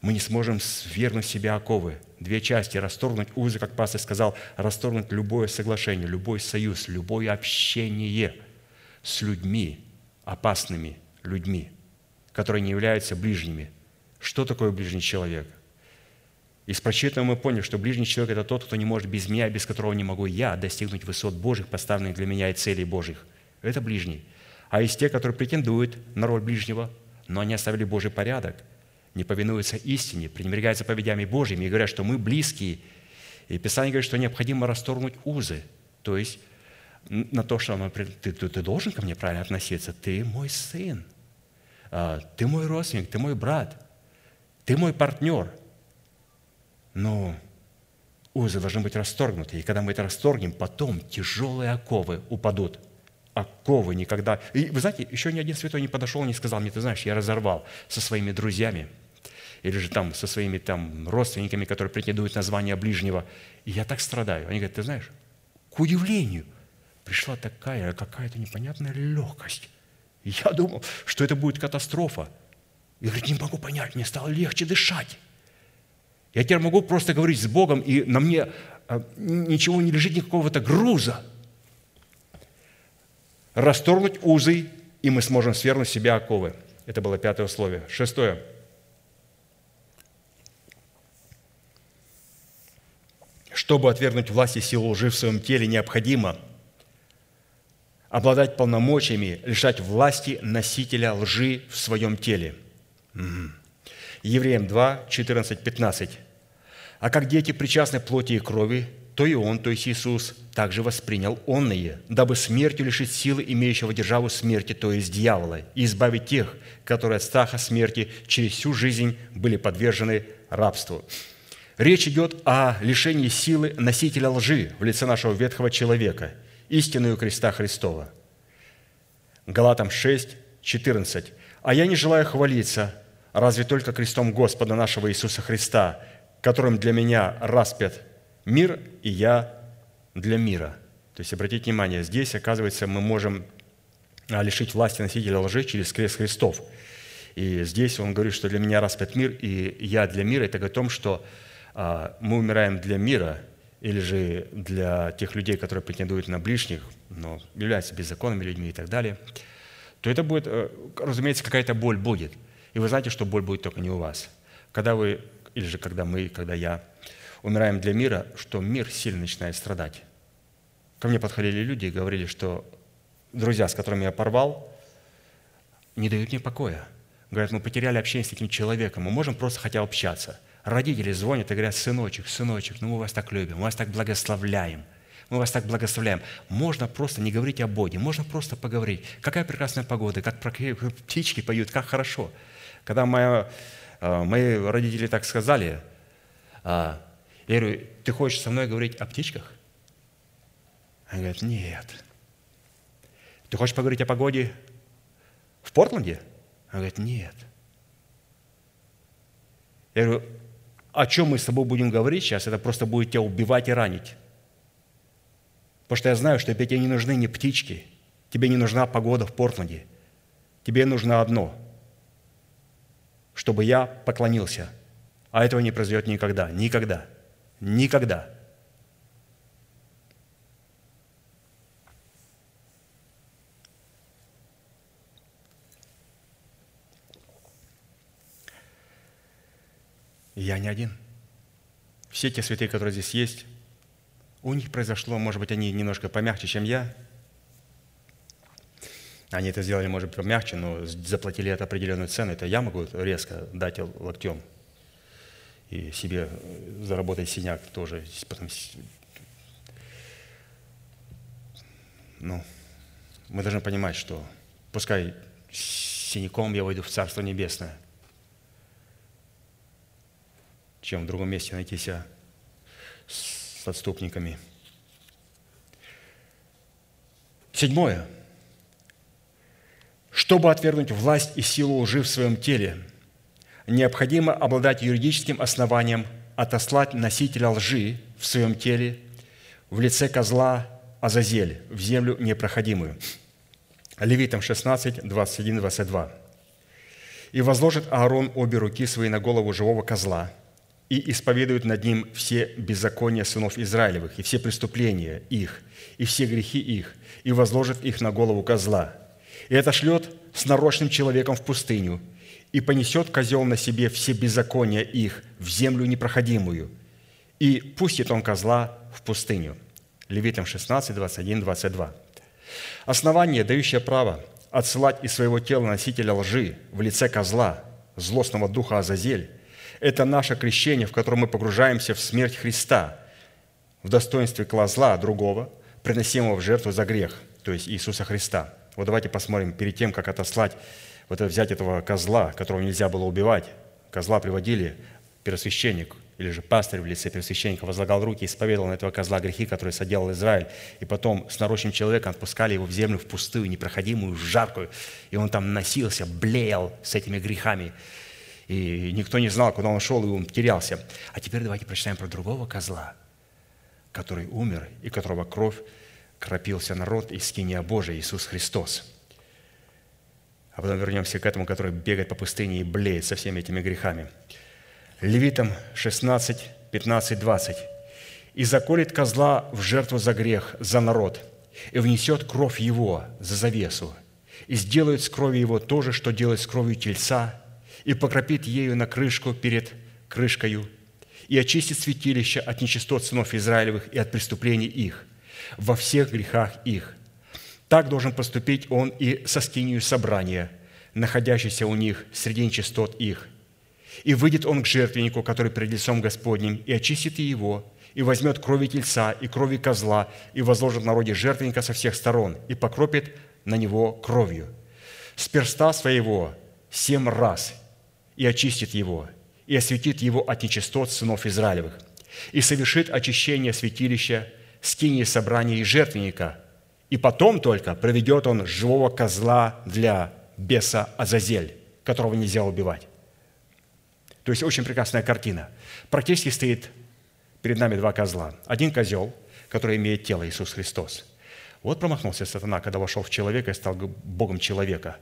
Мы не сможем свергнуть себя оковы. Две части – расторгнуть узы, как пастор сказал, расторгнуть любое соглашение, любой союз, любое общение с людьми, опасными людьми, которые не являются ближними. Что такое ближний человек? Из прочитанного мы поняли, что ближний человек – это тот, кто не может без меня, без которого не могу я достигнуть высот Божьих, поставленных для меня и целей Божьих. Это ближний. А из тех, которые претендуют на роль ближнего, но они оставили Божий порядок, не повинуются истине, пренебрегают заповедями Божьими и говорят, что мы близкие. И Писание говорит, что необходимо расторгнуть узы, то есть на то, что ты, ты, ты должен ко мне правильно относиться. Ты мой сын, а, ты мой родственник, ты мой брат, ты мой партнер – но узы должны быть расторгнуты. И когда мы это расторгнем, потом тяжелые оковы упадут. Оковы никогда... И вы знаете, еще ни один святой не подошел и не сказал мне, ты знаешь, я разорвал со своими друзьями, или же там со своими там родственниками, которые претендуют на звание ближнего. И я так страдаю. Они говорят, ты знаешь, к удивлению, пришла такая какая-то непонятная легкость. Я думал, что это будет катастрофа. Я говорю, не могу понять, мне стало легче дышать. Я теперь могу просто говорить с Богом, и на мне а, ничего не лежит, никакого-то груза. Расторгнуть узы, и мы сможем свергнуть себя оковы. Это было пятое условие. Шестое. Чтобы отвергнуть власть и силу лжи в своем теле, необходимо обладать полномочиями, лишать власти носителя лжи в своем теле. Евреям 2, 14, 15. «А как дети причастны плоти и крови, то и Он, то есть Иисус, также воспринял онные, дабы смертью лишить силы имеющего державу смерти, то есть дьявола, и избавить тех, которые от страха смерти через всю жизнь были подвержены рабству». Речь идет о лишении силы носителя лжи в лице нашего ветхого человека, истинную креста Христова. Галатам 6, 14. «А я не желаю хвалиться, разве только крестом Господа нашего Иисуса Христа, которым для меня распят мир, и я для мира». То есть, обратите внимание, здесь, оказывается, мы можем а, лишить власти носителя лжи через крест Христов. И здесь он говорит, что для меня распят мир, и я для мира. Это о том, что а, мы умираем для мира или же для тех людей, которые претендуют на ближних, но являются беззаконными людьми и так далее, то это будет, э, разумеется, какая-то боль будет. И вы знаете, что боль будет только не у вас. Когда вы, или же когда мы, когда я умираем для мира, что мир сильно начинает страдать. Ко мне подходили люди и говорили, что друзья, с которыми я порвал, не дают мне покоя. Говорят, мы потеряли общение с этим человеком, мы можем просто хотя общаться – Родители звонят и говорят, сыночек, сыночек, ну мы вас так любим, мы вас так благословляем, мы вас так благословляем. Можно просто не говорить о Боге, можно просто поговорить. Какая прекрасная погода, как птички поют, как хорошо. Когда моя, мои родители так сказали, а, я говорю, ты хочешь со мной говорить о птичках? Они говорят, нет. Ты хочешь поговорить о погоде в Портленде? Они говорят, нет. Я говорю, о чем мы с тобой будем говорить сейчас, это просто будет тебя убивать и ранить. Потому что я знаю, что тебе не нужны ни птички, тебе не нужна погода в Портленде. Тебе нужно одно, чтобы я поклонился. А этого не произойдет никогда, никогда, никогда. я не один. Все те святые, которые здесь есть, у них произошло, может быть, они немножко помягче, чем я. Они это сделали, может быть, помягче, но заплатили это определенную цену. Это я могу резко дать локтем и себе заработать синяк тоже. Потом... Ну, мы должны понимать, что пускай синяком я войду в Царство Небесное – чем в другом месте найти себя с отступниками. Седьмое. Чтобы отвергнуть власть и силу лжи в своем теле, необходимо обладать юридическим основанием отослать носителя лжи в своем теле в лице козла Азазель в землю непроходимую. Левитам 16, 21, 22. «И возложит Аарон обе руки свои на голову живого козла – и исповедуют над ним все беззакония сынов Израилевых, и все преступления их, и все грехи их, и возложит их на голову козла. И это шлет с нарочным человеком в пустыню, и понесет козел на себе все беззакония их в землю непроходимую, и пустит он козла в пустыню». Левитам 16, 21, 22. Основание, дающее право отсылать из своего тела носителя лжи в лице козла, злостного духа Азазель, это наше крещение, в котором мы погружаемся в смерть Христа в достоинстве козла другого, приносимого в жертву за грех, то есть Иисуса Христа. Вот давайте посмотрим, перед тем, как отослать, вот это, взять этого козла, которого нельзя было убивать, козла приводили первосвященник или же пастырь в лице первосвященника возлагал руки и исповедовал на этого козла грехи, которые соделал Израиль. И потом с нарочным человеком отпускали его в землю в пустую, непроходимую, жаркую. И он там носился, блеял с этими грехами и никто не знал, куда он шел, и он терялся. А теперь давайте прочитаем про другого козла, который умер, и которого кровь кропился народ из скиния Божия, Иисус Христос. А потом вернемся к этому, который бегает по пустыне и блеет со всеми этими грехами. Левитам 16, 15, 20. «И заколет козла в жертву за грех, за народ, и внесет кровь его за завесу, и сделает с кровью его то же, что делает с кровью тельца, и покропит ею на крышку перед крышкою, и очистит святилище от нечистот сынов Израилевых и от преступлений их, во всех грехах их. Так должен поступить он и со скинию собрания, находящейся у них среди нечистот их. И выйдет он к жертвеннику, который перед лицом Господним, и очистит его, и возьмет крови тельца и крови козла, и возложит на роде жертвенника со всех сторон, и покропит на него кровью. С перста своего семь раз, и очистит его, и осветит его от нечистот сынов Израилевых, и совершит очищение святилища, скинии собрания и жертвенника, и потом только проведет он живого козла для беса Азазель, которого нельзя убивать. То есть очень прекрасная картина. Практически стоит перед нами два козла. Один козел, который имеет тело Иисус Христос. Вот промахнулся сатана, когда вошел в человека и стал Богом человека.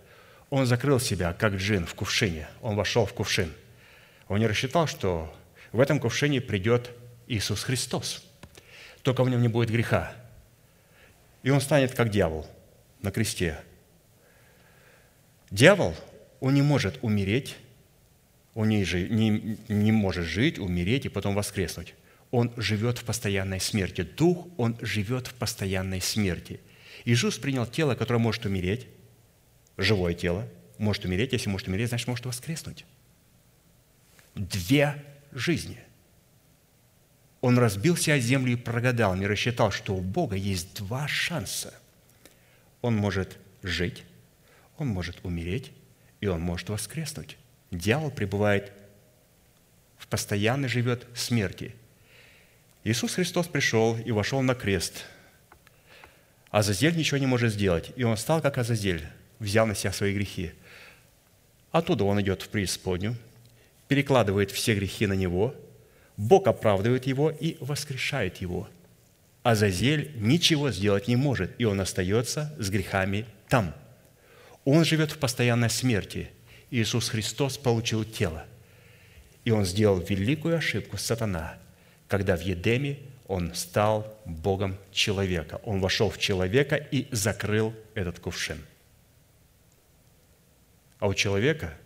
Он закрыл себя, как джин в кувшине. Он вошел в кувшин. Он не рассчитал, что в этом кувшине придет Иисус Христос. Только в нем не будет греха. И он станет как дьявол на кресте. Дьявол, он не может умереть, он не, не, не может жить, умереть и потом воскреснуть. Он живет в постоянной смерти. Дух, он живет в постоянной смерти. Иисус принял тело, которое может умереть, живое тело, может умереть, если может умереть, значит, может воскреснуть. Две жизни. Он разбился о землю и прогадал, не рассчитал, что у Бога есть два шанса. Он может жить, он может умереть, и он может воскреснуть. Дьявол пребывает в постоянной живет смерти. Иисус Христос пришел и вошел на крест. Азазель ничего не может сделать, и он стал как Азазель, взял на себя свои грехи. Оттуда он идет в преисподнюю, перекладывает все грехи на него, Бог оправдывает его и воскрешает его. Азазель ничего сделать не может, и он остается с грехами там. Он живет в постоянной смерти – Иисус Христос получил тело. И он сделал великую ошибку сатана, когда в Едеме он стал Богом человека. Он вошел в человека и закрыл этот кувшин. А у человека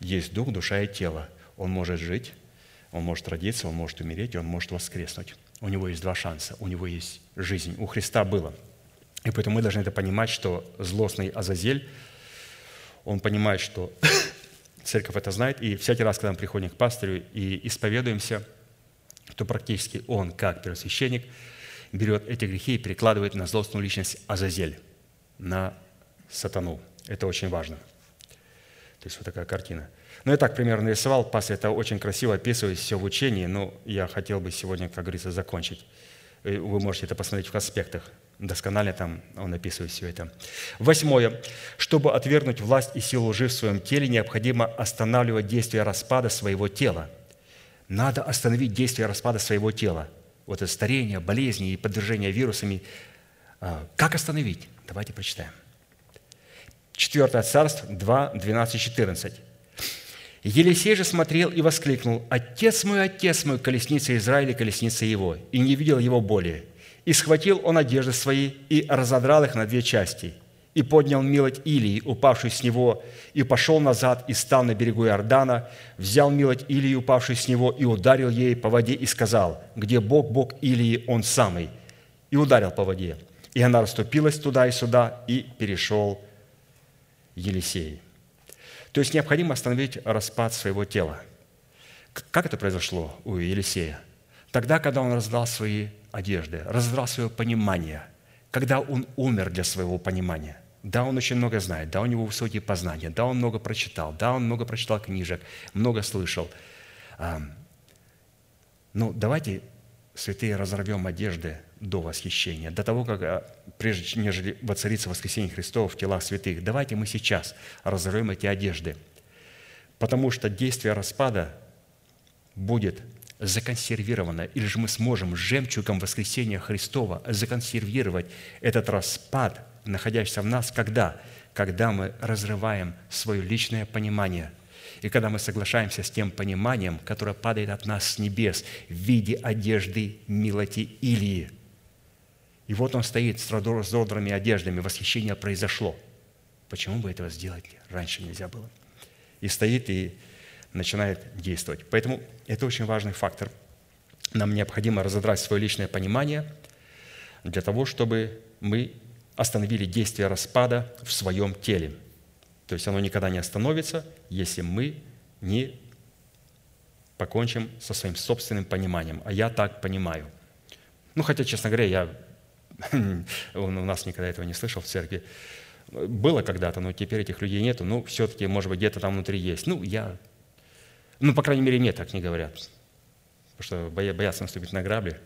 есть дух, душа и тело. Он может жить, он может родиться, он может умереть, он может воскреснуть. У него есть два шанса, у него есть жизнь. У Христа было. И поэтому мы должны это понимать, что злостный Азазель – он понимает, что церковь это знает, и всякий раз, когда мы приходим к пастырю и исповедуемся, то практически он, как первосвященник, берет эти грехи и перекладывает на злостную личность Азазель, на сатану. Это очень важно. То есть вот такая картина. Ну, я так примерно нарисовал. Пастор это очень красиво описывает все в учении, но я хотел бы сегодня, как говорится, закончить. Вы можете это посмотреть в аспектах досконально там он описывает все это. Восьмое. Чтобы отвергнуть власть и силу лжи в своем теле, необходимо останавливать действие распада своего тела. Надо остановить действие распада своего тела. Вот это старение, болезни и подвержение вирусами. А, как остановить? Давайте прочитаем. Четвертое царство, 2, 12, 14. Елисей же смотрел и воскликнул, «Отец мой, отец мой, колесница Израиля, колесница его!» И не видел его более – и схватил он одежды свои и разодрал их на две части, и поднял милоть Илии, упавшую с него, и пошел назад, и стал на берегу Иордана, взял милоть Илии, упавшую с него, и ударил ей по воде, и сказал, где Бог, Бог Илии, Он самый, и ударил по воде. И она расступилась туда и сюда, и перешел Елисей. То есть необходимо остановить распад своего тела. Как это произошло у Елисея? Тогда, когда он раздал свои одежды, раздрал свое понимание, когда он умер для своего понимания. Да, он очень много знает, да, у него высокие познания, да, он много прочитал, да, он много прочитал книжек, много слышал. Ну, давайте, святые, разорвем одежды до восхищения, до того, как, а, прежде нежели воцарится воскресение Христова в телах святых, давайте мы сейчас разорвем эти одежды, потому что действие распада будет законсервировано, или же мы сможем жемчугом воскресения Христова законсервировать этот распад, находящийся в нас, когда? Когда мы разрываем свое личное понимание – и когда мы соглашаемся с тем пониманием, которое падает от нас с небес в виде одежды милоти Илии. И вот он стоит с разодранными одеждами, восхищение произошло. Почему бы этого сделать раньше нельзя было? И стоит и начинает действовать. Поэтому это очень важный фактор. Нам необходимо разодрать свое личное понимание для того, чтобы мы остановили действие распада в своем теле. То есть оно никогда не остановится, если мы не покончим со своим собственным пониманием. А я так понимаю. Ну, хотя, честно говоря, я [laughs] у нас никогда этого не слышал в церкви. Было когда-то, но теперь этих людей нету. Ну, все-таки, может быть, где-то там внутри есть. Ну, я... Ну, по крайней мере, мне так не говорят. Потому что боятся наступить на грабли.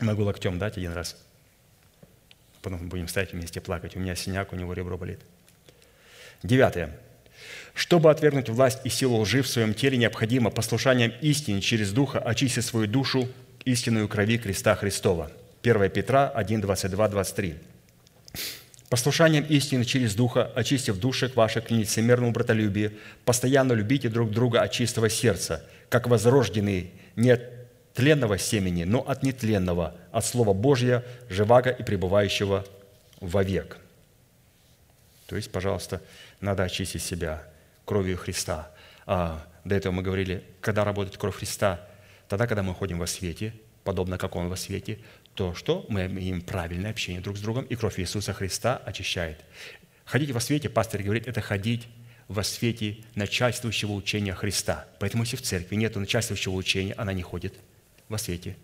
Могу локтем дать один раз. Потом будем стоять вместе плакать. У меня синяк, у него ребро болит. Девятое. Чтобы отвергнуть власть и силу лжи в своем теле, необходимо послушанием истине через Духа очистить свою душу истинную крови креста Христова. 1 Петра 1, 22, 23. Послушанием истины через Духа, очистив души ваши к нелицемерному братолюбию, постоянно любите друг друга от чистого сердца, как возрожденные не от тленного семени, но от нетленного, от Слова Божьего, живаго и пребывающего вовек. То есть, пожалуйста, надо очистить себя кровью Христа. А до этого мы говорили, когда работает кровь Христа, тогда, когда мы ходим во свете, подобно как Он во свете, то что? Мы имеем правильное общение друг с другом, и кровь Иисуса Христа очищает. Ходить во свете, пастор говорит, это ходить во свете начальствующего учения Христа. Поэтому если в церкви нет начальствующего учения, она не ходит во свете.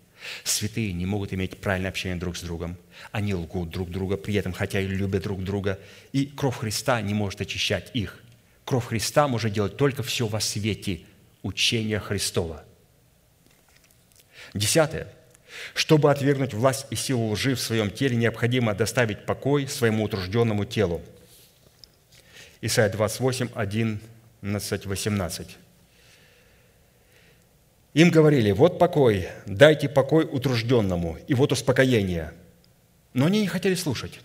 Святые не могут иметь правильное общение друг с другом. Они лгут друг друга, при этом хотя и любят друг друга. И кровь Христа не может очищать их. Кровь Христа может делать только все во свете учения Христова. Десятое. Чтобы отвергнуть власть и силу лжи в своем теле, необходимо доставить покой своему утружденному телу. Исайя 28, 11, 18. Им говорили, вот покой, дайте покой утружденному, и вот успокоение. Но они не хотели слушать.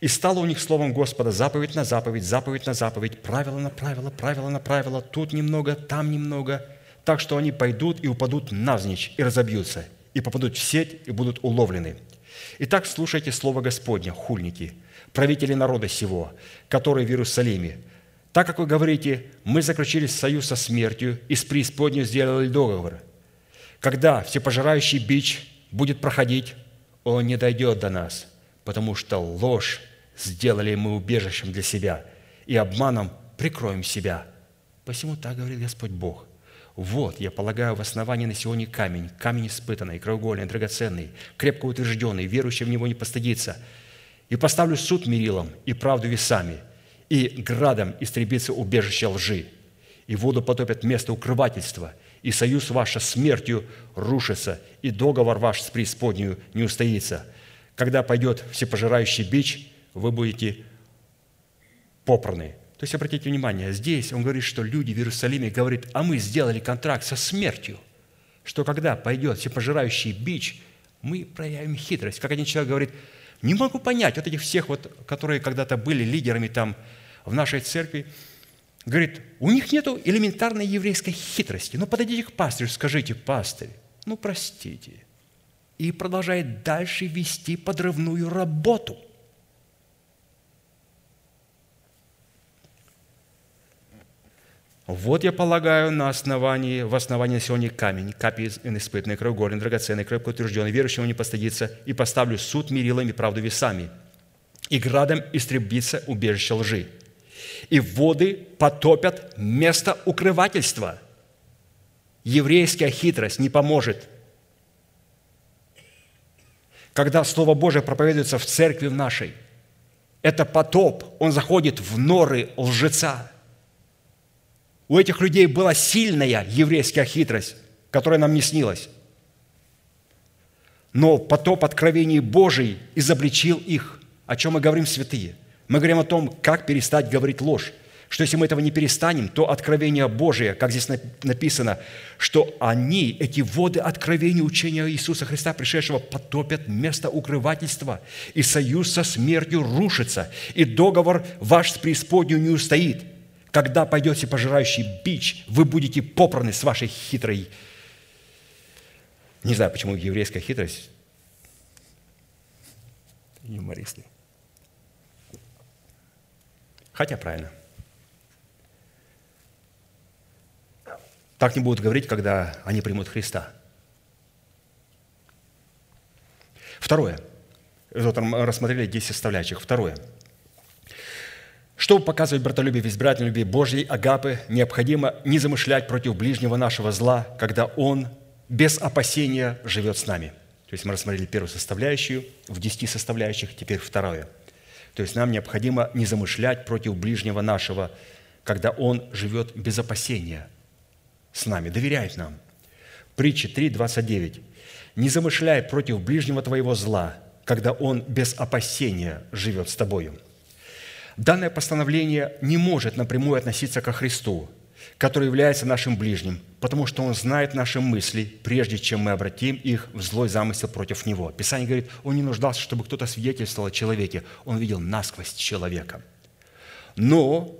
И стало у них словом Господа заповедь на заповедь, заповедь на заповедь, правило на правило, правило на правило, тут немного, там немного, так что они пойдут и упадут навзничь и разобьются, и попадут в сеть и будут уловлены. Итак, слушайте слово Господня, хульники, правители народа сего, которые в Иерусалиме, так как вы говорите, мы заключили союз со смертью и с преисподней сделали договор. Когда всепожирающий бич будет проходить, он не дойдет до нас, потому что ложь сделали мы убежищем для себя, и обманом прикроем себя. Посему так говорит Господь Бог. Вот, я полагаю в основании на сегодня камень, камень испытанный, краеугольный, драгоценный, крепко утвержденный, верующий в него не постыдится. И поставлю суд мерилом и правду весами – и градом истребится убежище лжи, и воду потопят место укрывательства, и союз ваш смертью рушится, и договор ваш с преисподнюю не устоится. Когда пойдет всепожирающий бич, вы будете попраны. То есть, обратите внимание, здесь он говорит, что люди в Иерусалиме говорят, а мы сделали контракт со смертью, что когда пойдет всепожирающий бич, мы проявим хитрость. Как один человек говорит, не могу понять вот этих всех, вот, которые когда-то были лидерами там в нашей церкви, говорит, у них нет элементарной еврейской хитрости. Ну, подойдите к пастырю, скажите, пастырь, ну, простите. И продолжает дальше вести подрывную работу. Вот я полагаю на основании, в основании сегодня камень, капи испытанный, краеугольный, драгоценный, крепко утвержденный, верующему не постыдится, и поставлю суд мерилами правду весами, и градом истребится убежище лжи и воды потопят место укрывательства. Еврейская хитрость не поможет. Когда Слово Божие проповедуется в церкви в нашей, это потоп, он заходит в норы лжеца. У этих людей была сильная еврейская хитрость, которая нам не снилась. Но потоп откровений Божий изобличил их, о чем мы говорим, святые – мы говорим о том, как перестать говорить ложь. Что если мы этого не перестанем, то откровение Божие, как здесь написано, что они, эти воды откровения учения Иисуса Христа, пришедшего, потопят место укрывательства, и союз со смертью рушится, и договор ваш с преисподней не устоит. Когда пойдете пожирающий бич, вы будете попраны с вашей хитрой... Не знаю, почему еврейская хитрость юмористы. Хотя правильно. Так не будут говорить, когда они примут Христа. Второе. Вот рассмотрели 10 составляющих. Второе. Чтобы показывать братолюбие в избирательной любви Божьей, агапы, необходимо не замышлять против ближнего нашего зла, когда он без опасения живет с нами. То есть мы рассмотрели первую составляющую в десяти составляющих, теперь второе. То есть нам необходимо не замышлять против ближнего нашего, когда он живет без опасения с нами, доверяет нам. Притча 3, 29. «Не замышляй против ближнего твоего зла, когда он без опасения живет с тобою». Данное постановление не может напрямую относиться ко Христу, который является нашим ближним, потому что Он знает наши мысли, прежде чем мы обратим их в злой замысел против Него. Писание говорит, Он не нуждался, чтобы кто-то свидетельствовал о человеке. Он видел насквозь человека. Но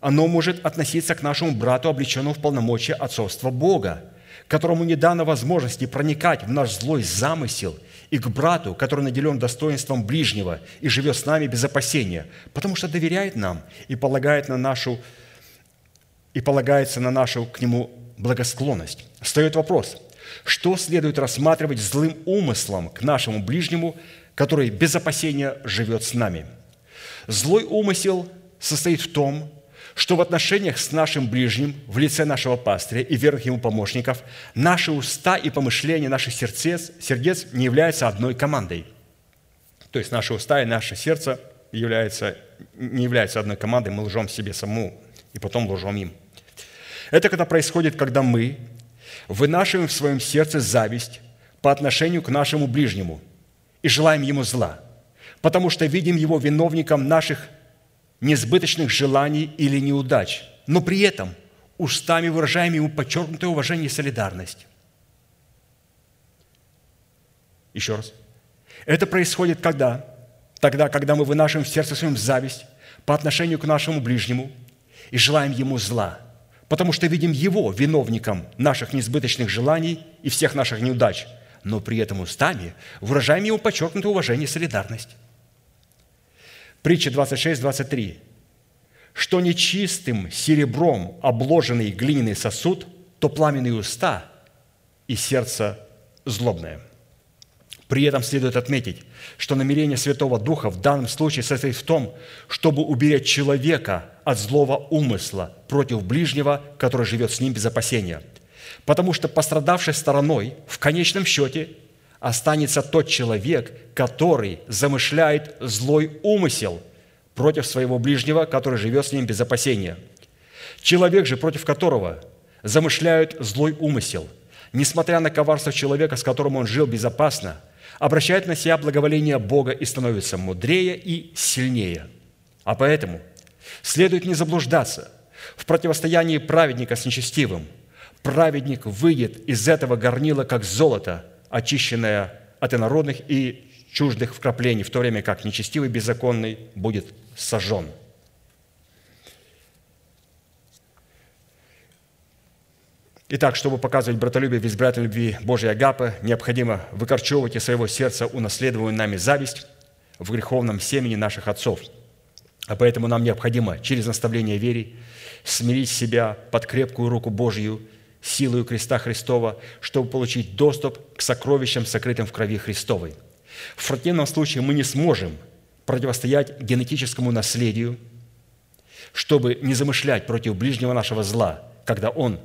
оно может относиться к нашему брату, облеченному в полномочия отцовства Бога, которому не дано возможности проникать в наш злой замысел – и к брату, который наделен достоинством ближнего и живет с нами без опасения, потому что доверяет нам и полагает на нашу и полагается на нашу к нему благосклонность. Встает вопрос, что следует рассматривать злым умыслом к нашему ближнему, который без опасения живет с нами? Злой умысел состоит в том, что в отношениях с нашим ближним в лице нашего пастыря и верных ему помощников наши уста и помышления наших сердец, сердец не являются одной командой. То есть наши уста и наше сердце являются, не являются одной командой, мы лжем себе самому и потом лжем им. Это когда происходит, когда мы вынашиваем в своем сердце зависть по отношению к нашему ближнему и желаем ему зла, потому что видим его виновником наших несбыточных желаний или неудач, но при этом устами выражаем ему подчеркнутое уважение и солидарность. Еще раз. Это происходит когда? Тогда, когда мы вынашиваем в сердце своем зависть по отношению к нашему ближнему и желаем ему зла, потому что видим его виновником наших несбыточных желаний и всех наших неудач, но при этом устами выражаем ему подчеркнутое уважение и солидарность. Притча 26, 23. «Что нечистым серебром обложенный глиняный сосуд, то пламенные уста и сердце злобное». При этом следует отметить, что намерение Святого Духа в данном случае состоит в том, чтобы уберечь человека от злого умысла против ближнего, который живет с ним без опасения. Потому что пострадавшей стороной в конечном счете останется тот человек, который замышляет злой умысел против своего ближнего, который живет с ним без опасения. Человек же, против которого замышляют злой умысел, несмотря на коварство человека, с которым он жил безопасно, обращает на себя благоволение Бога и становится мудрее и сильнее. А поэтому следует не заблуждаться в противостоянии праведника с нечестивым. Праведник выйдет из этого горнила, как золото – очищенная от инородных и чуждых вкраплений, в то время как нечестивый беззаконный будет сожжен. Итак, чтобы показывать братолюбие в избирательной любви Божьей Агапы, необходимо выкорчевывать из своего сердца унаследованную нами зависть в греховном семени наших отцов. А поэтому нам необходимо через наставление вере смирить себя под крепкую руку Божью – силою креста Христова, чтобы получить доступ к сокровищам, сокрытым в крови Христовой. В противном случае мы не сможем противостоять генетическому наследию, чтобы не замышлять против ближнего нашего зла, когда он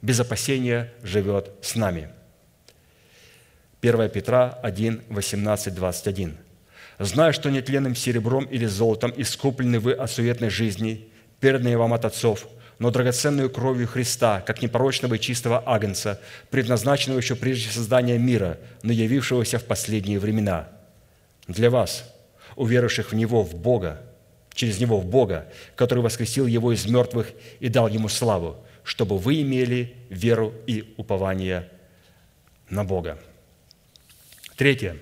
без опасения живет с нами. 1 Петра 1, 18, 21. «Зная, что нетленным серебром или золотом искуплены вы от суетной жизни, переданные вам от отцов, но драгоценную кровью Христа, как непорочного и чистого агнца, предназначенного еще прежде создания мира, но явившегося в последние времена. Для вас, уверовавших в Него, в Бога, через Него в Бога, который воскресил Его из мертвых и дал Ему славу, чтобы вы имели веру и упование на Бога. Третье.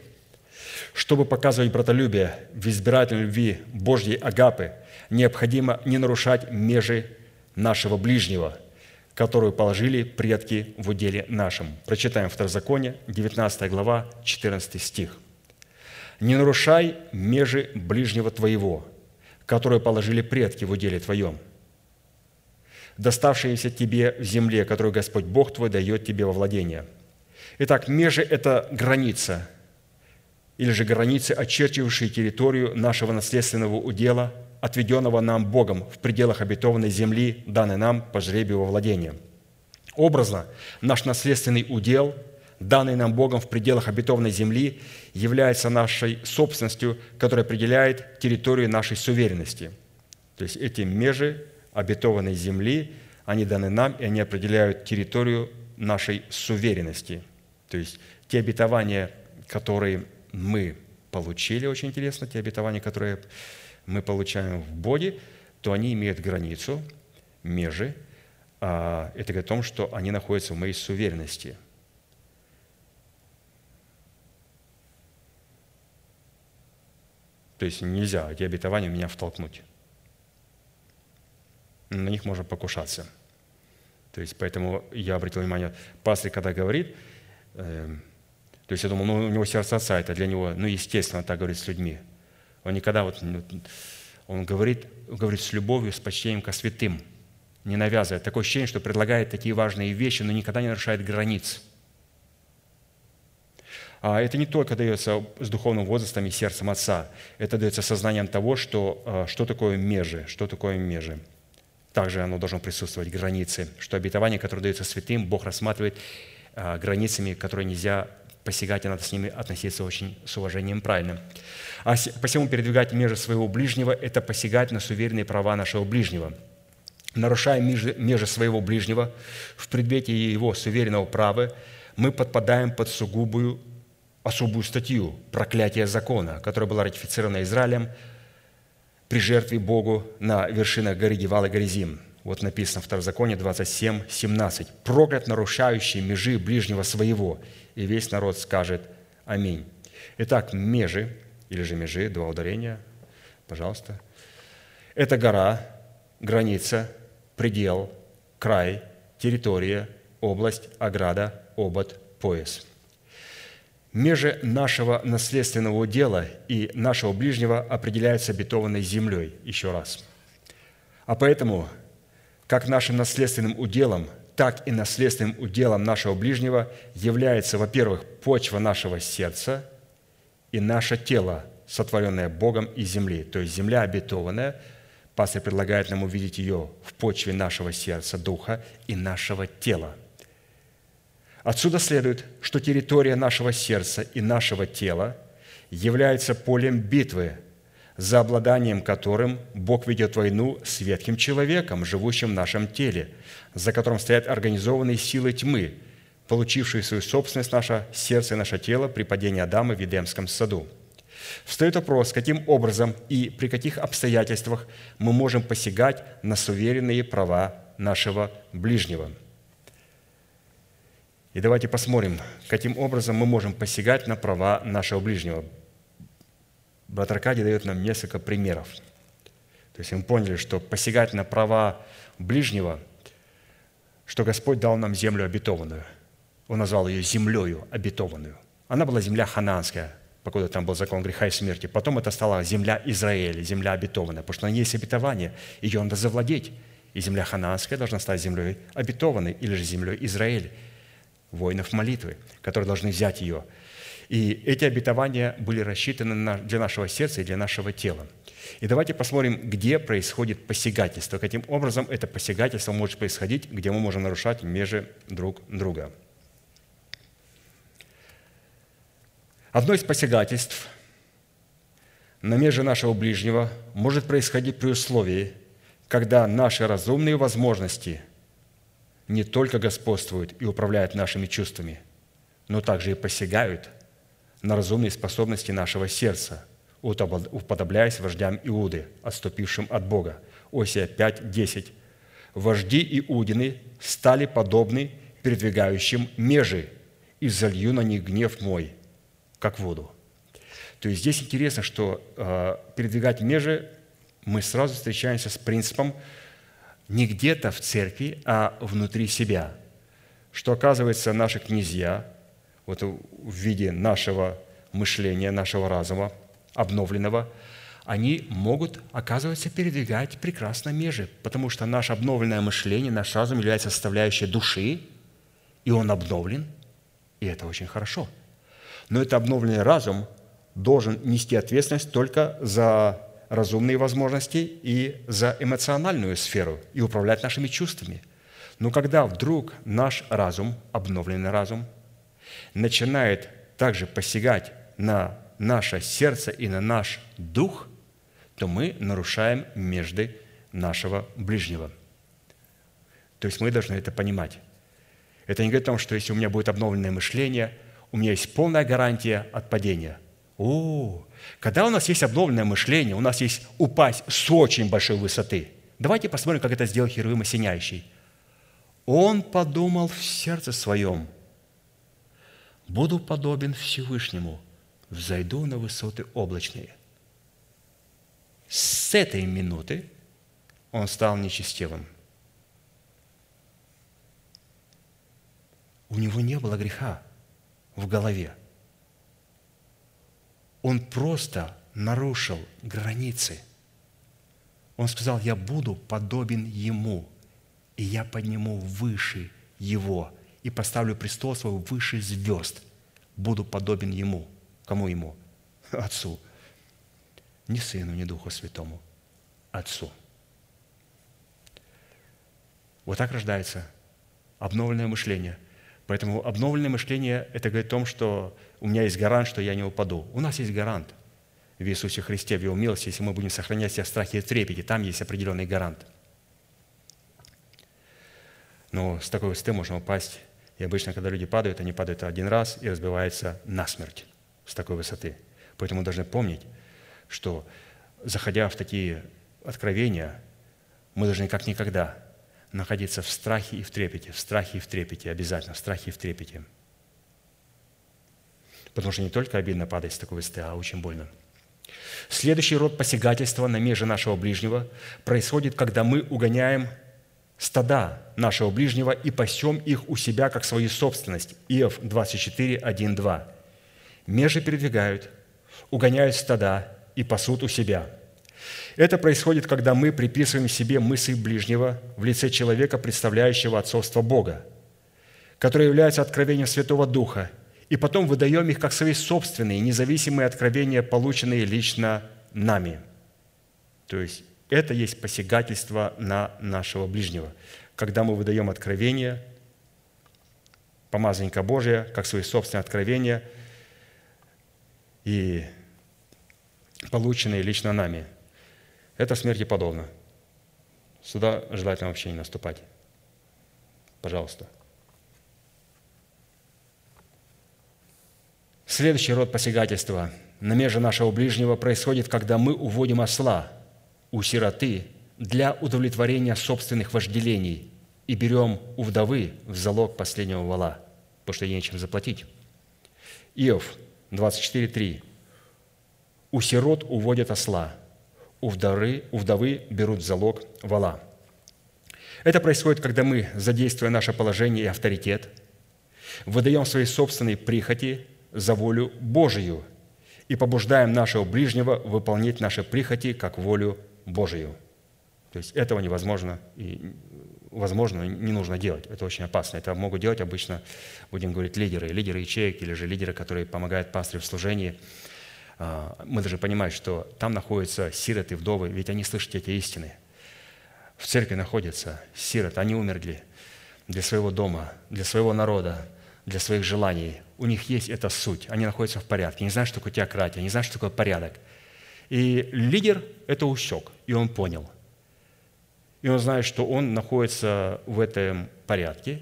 Чтобы показывать братолюбие в избирательной любви Божьей Агапы, необходимо не нарушать межи нашего ближнего, которую положили предки в уделе нашем. Прочитаем Второзаконие, 19 глава, 14 стих. «Не нарушай межи ближнего твоего, которую положили предки в уделе твоем, доставшиеся тебе в земле, которую Господь Бог твой дает тебе во владение». Итак, межи – это граница или же границы, очерчивающие территорию нашего наследственного удела, отведенного нам Богом в пределах обетованной земли, данной нам по жребию во владение. Образно, наш наследственный удел, данный нам Богом в пределах обетованной земли, является нашей собственностью, которая определяет территорию нашей суверенности. То есть эти межи обетованной земли, они даны нам, и они определяют территорию нашей суверенности. То есть те обетования, которые мы получили, очень интересно, те обетования, которые мы получаем в Боге, то они имеют границу, межи. А это говорит о том, что они находятся в моей суверенности. То есть нельзя эти обетования меня втолкнуть. На них можно покушаться. То есть поэтому я обратил внимание, пастор, когда говорит, э, то есть я думал, ну, у него сердце отца, это для него, ну, естественно, так говорит с людьми. Он никогда вот, ну, он говорит, говорит с любовью, с почтением ко святым, не навязывая. Такое ощущение, что предлагает такие важные вещи, но никогда не нарушает границ. А это не только дается с духовным возрастом и сердцем Отца. Это дается сознанием того, что, а, что такое межи, что такое межи. Также оно должно присутствовать, границы, что обетование, которое дается святым, Бог рассматривает а, границами, которые нельзя посягать, и надо с ними относиться очень с уважением правильным. А посему передвигать межи своего ближнего – это посягать на суверенные права нашего ближнего. Нарушая межи, своего ближнего в предмете его суверенного права, мы подпадаем под сугубую, особую статью проклятия закона, которая была ратифицирована Израилем при жертве Богу на вершинах горы Гевал и Горизим – вот написано в Второзаконие 27, 17. «Проклят нарушающий межи ближнего своего». И весь народ скажет «Аминь». Итак, межи, или же межи, два ударения, пожалуйста. Это гора, граница, предел, край, территория, область, ограда, обод, пояс. Межи нашего наследственного дела и нашего ближнего определяются обетованной землей, еще раз. А поэтому как нашим наследственным уделом, так и наследственным уделом нашего ближнего является, во-первых, почва нашего сердца и наше тело, сотворенное Богом из земли. То есть земля обетованная, пастор предлагает нам увидеть ее в почве нашего сердца, духа и нашего тела. Отсюда следует, что территория нашего сердца и нашего тела является полем битвы – за обладанием которым Бог ведет войну с ветхим человеком, живущим в нашем теле, за которым стоят организованные силы тьмы, получившие свою собственность наше сердце и наше тело при падении Адама в Едемском саду. Встает вопрос, каким образом и при каких обстоятельствах мы можем посягать на суверенные права нашего ближнего. И давайте посмотрим, каким образом мы можем посягать на права нашего ближнего брат Аркадий дает нам несколько примеров. То есть мы поняли, что посягать на права ближнего, что Господь дал нам землю обетованную. Он назвал ее землею обетованную. Она была земля хананская, покуда там был закон греха и смерти. Потом это стала земля Израиля, земля обетованная, потому что на ней есть обетование, ее надо завладеть. И земля хананская должна стать землей обетованной, или же землей Израиля, воинов молитвы, которые должны взять ее – и эти обетования были рассчитаны для нашего сердца и для нашего тела. И давайте посмотрим, где происходит посягательство. Каким образом это посягательство может происходить, где мы можем нарушать межи друг друга. Одно из посягательств на межи нашего ближнего может происходить при условии, когда наши разумные возможности не только господствуют и управляют нашими чувствами, но также и посягают – на разумные способности нашего сердца, уподобляясь вождям Иуды, отступившим от Бога. Осия 5, 10. «Вожди Иудины стали подобны передвигающим межи, и залью на них гнев мой, как воду». То есть здесь интересно, что э, передвигать межи мы сразу встречаемся с принципом не где-то в церкви, а внутри себя. Что, оказывается, наши князья, вот в виде нашего мышления, нашего разума, обновленного, они могут, оказывается, передвигать прекрасно межи, потому что наше обновленное мышление, наш разум является составляющей души, и он обновлен, и это очень хорошо. Но это обновленный разум должен нести ответственность только за разумные возможности и за эмоциональную сферу и управлять нашими чувствами. Но когда вдруг наш разум, обновленный разум, начинает также посягать на наше сердце и на наш дух, то мы нарушаем межды нашего ближнего. То есть мы должны это понимать. Это не говорит о том, что если у меня будет обновленное мышление, у меня есть полная гарантия от падения. О, когда у нас есть обновленное мышление, у нас есть упасть с очень большой высоты. Давайте посмотрим, как это сделал Херувим Осеняющий. Он подумал в сердце своем, буду подобен Всевышнему, взойду на высоты облачные. С этой минуты он стал нечестивым. У него не было греха в голове. Он просто нарушил границы. Он сказал, я буду подобен ему, и я подниму выше его, и поставлю престол свой выше звезд. Буду подобен ему. Кому ему? Отцу. Не Сыну, не Духу Святому. Отцу. Вот так рождается обновленное мышление – Поэтому обновленное мышление – это говорит о том, что у меня есть гарант, что я не упаду. У нас есть гарант в Иисусе Христе, в Его милости, если мы будем сохранять себя в страхе и трепете. Там есть определенный гарант. Но с такой высоты можно упасть. И обычно, когда люди падают, они падают один раз и разбиваются насмерть с такой высоты. Поэтому должны помнить, что заходя в такие откровения, мы должны как никогда находиться в страхе и в трепете, в страхе и в трепете, обязательно, в страхе и в трепете. Потому что не только обидно падать с такой высоты, а очень больно. Следующий род посягательства на меже нашего ближнего происходит, когда мы угоняем стада нашего ближнего и пасем их у себя как свою собственность. Иов 24, 1, 2. Межи передвигают, угоняют стада и пасут у себя – это происходит, когда мы приписываем себе мысль ближнего в лице человека, представляющего отцовство Бога, которое является откровением Святого Духа, и потом выдаем их как свои собственные, независимые откровения, полученные лично нами. То есть это есть посягательство на нашего ближнего, когда мы выдаем откровение, помазанника Божия, как свои собственные откровения, и полученные лично нами – это смерти подобно. Сюда желательно вообще не наступать. Пожалуйста. Следующий род посягательства на меже нашего ближнего происходит, когда мы уводим осла у сироты для удовлетворения собственных вожделений и берем у вдовы в залог последнего вала, потому что ей нечем заплатить. Иов 24.3. У сирот уводят осла, у вдовы, у вдовы берут залог вала. Это происходит, когда мы, задействуя наше положение и авторитет, выдаем свои собственные прихоти за волю Божию и побуждаем нашего ближнего выполнять наши прихоти как волю Божию. То есть этого невозможно и возможно, не нужно делать. Это очень опасно. Это могут делать обычно, будем говорить, лидеры, лидеры ячеек или же лидеры, которые помогают пастырю в служении – а, мы должны понимать, что там находятся сироты, вдовы, ведь они слышат эти истины. В церкви находятся сироты, они умерли для своего дома, для своего народа, для своих желаний. У них есть эта суть, они находятся в порядке, не знают, что такое теократия, не знают, что такое порядок. И лидер это усек, и он понял. И он знает, что он находится в этом порядке,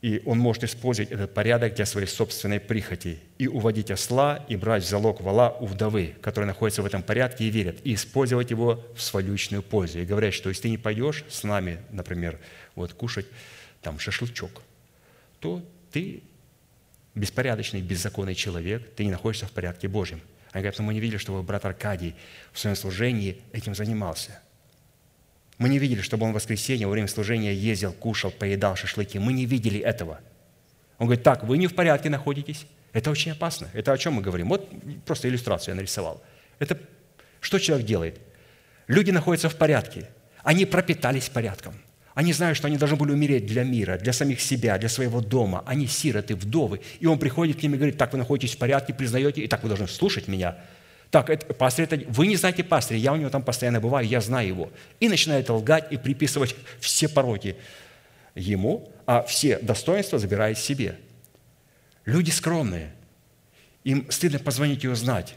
и он может использовать этот порядок для своей собственной прихоти и уводить осла и брать в залог вала у вдовы, которая находится в этом порядке и верят, и использовать его в свою личную пользу. И говорят, что если ты не пойдешь с нами, например, вот кушать там шашлычок, то ты беспорядочный, беззаконный человек, ты не находишься в порядке Божьем. Они говорят, но мы не видели, чтобы брат Аркадий в своем служении этим занимался – мы не видели, чтобы он в воскресенье во время служения ездил, кушал, поедал шашлыки. Мы не видели этого. Он говорит, так, вы не в порядке находитесь. Это очень опасно. Это о чем мы говорим? Вот просто иллюстрацию я нарисовал. Это что человек делает? Люди находятся в порядке. Они пропитались порядком. Они знают, что они должны были умереть для мира, для самих себя, для своего дома. Они сироты, вдовы. И он приходит к ним и говорит, так, вы находитесь в порядке, признаете, и так вы должны слушать меня. Так, это, пастырь, это, вы не знаете пастыря, я у него там постоянно бываю, я знаю его. И начинает лгать и приписывать [laughs] все пороки ему, а все достоинства забирает себе. Люди скромные. Им стыдно позвонить и узнать.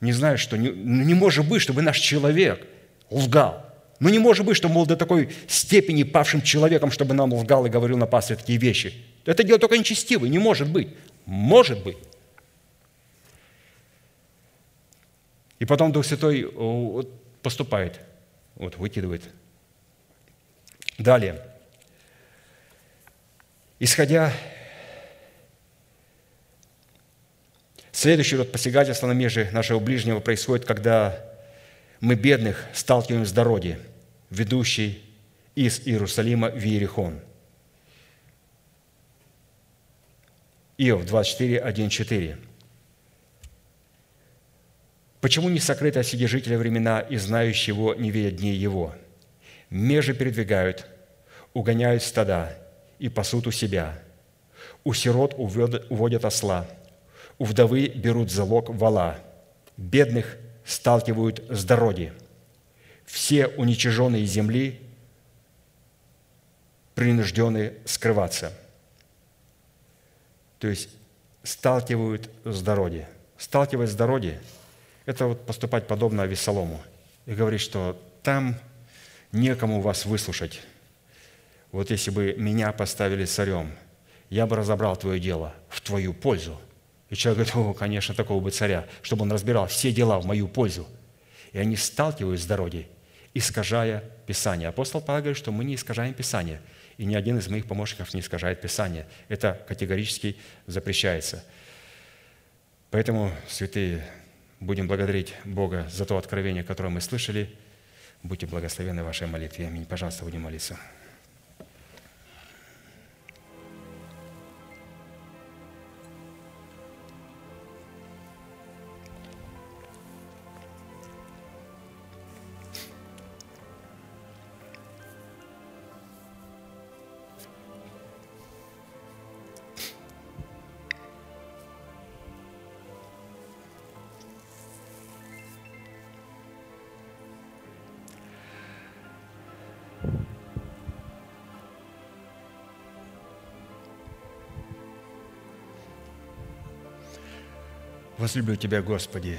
Не знают, что не, ну, не может быть, чтобы наш человек лгал. Ну не может быть, что, мол, до такой степени павшим человеком, чтобы нам лгал и говорил на пастыре такие вещи. Это дело только нечестивый, не может быть. Может быть. И потом Дух Святой поступает, вот, выкидывает. Далее. Исходя Следующий род посягательства на межи нашего ближнего происходит, когда мы бедных сталкиваем с дороги, ведущей из Иерусалима в Иерихон. Иов 24, 1, 4. Почему не сокрыты от сидежителя времена и знающие его не видят дней его? Межи передвигают, угоняют стада и пасут у себя. У сирот уводят осла, у вдовы берут залог вала, бедных сталкивают с дороги. Все уничиженные земли принуждены скрываться. То есть сталкивают с дороги. Сталкиваясь с дороги – это вот поступать подобно Авессалому и говорить, что там некому вас выслушать. Вот если бы меня поставили царем, я бы разобрал твое дело в твою пользу. И человек говорит, о, конечно, такого бы царя, чтобы он разбирал все дела в мою пользу. И они сталкиваются с дороги, искажая Писание. Апостол Павел говорит, что мы не искажаем Писание, и ни один из моих помощников не искажает Писание. Это категорически запрещается. Поэтому, святые, Будем благодарить Бога за то откровение, которое мы слышали. Будьте благословены в вашей молитве. Аминь. Пожалуйста, будем молиться. Возлюблю Тебя, Господи.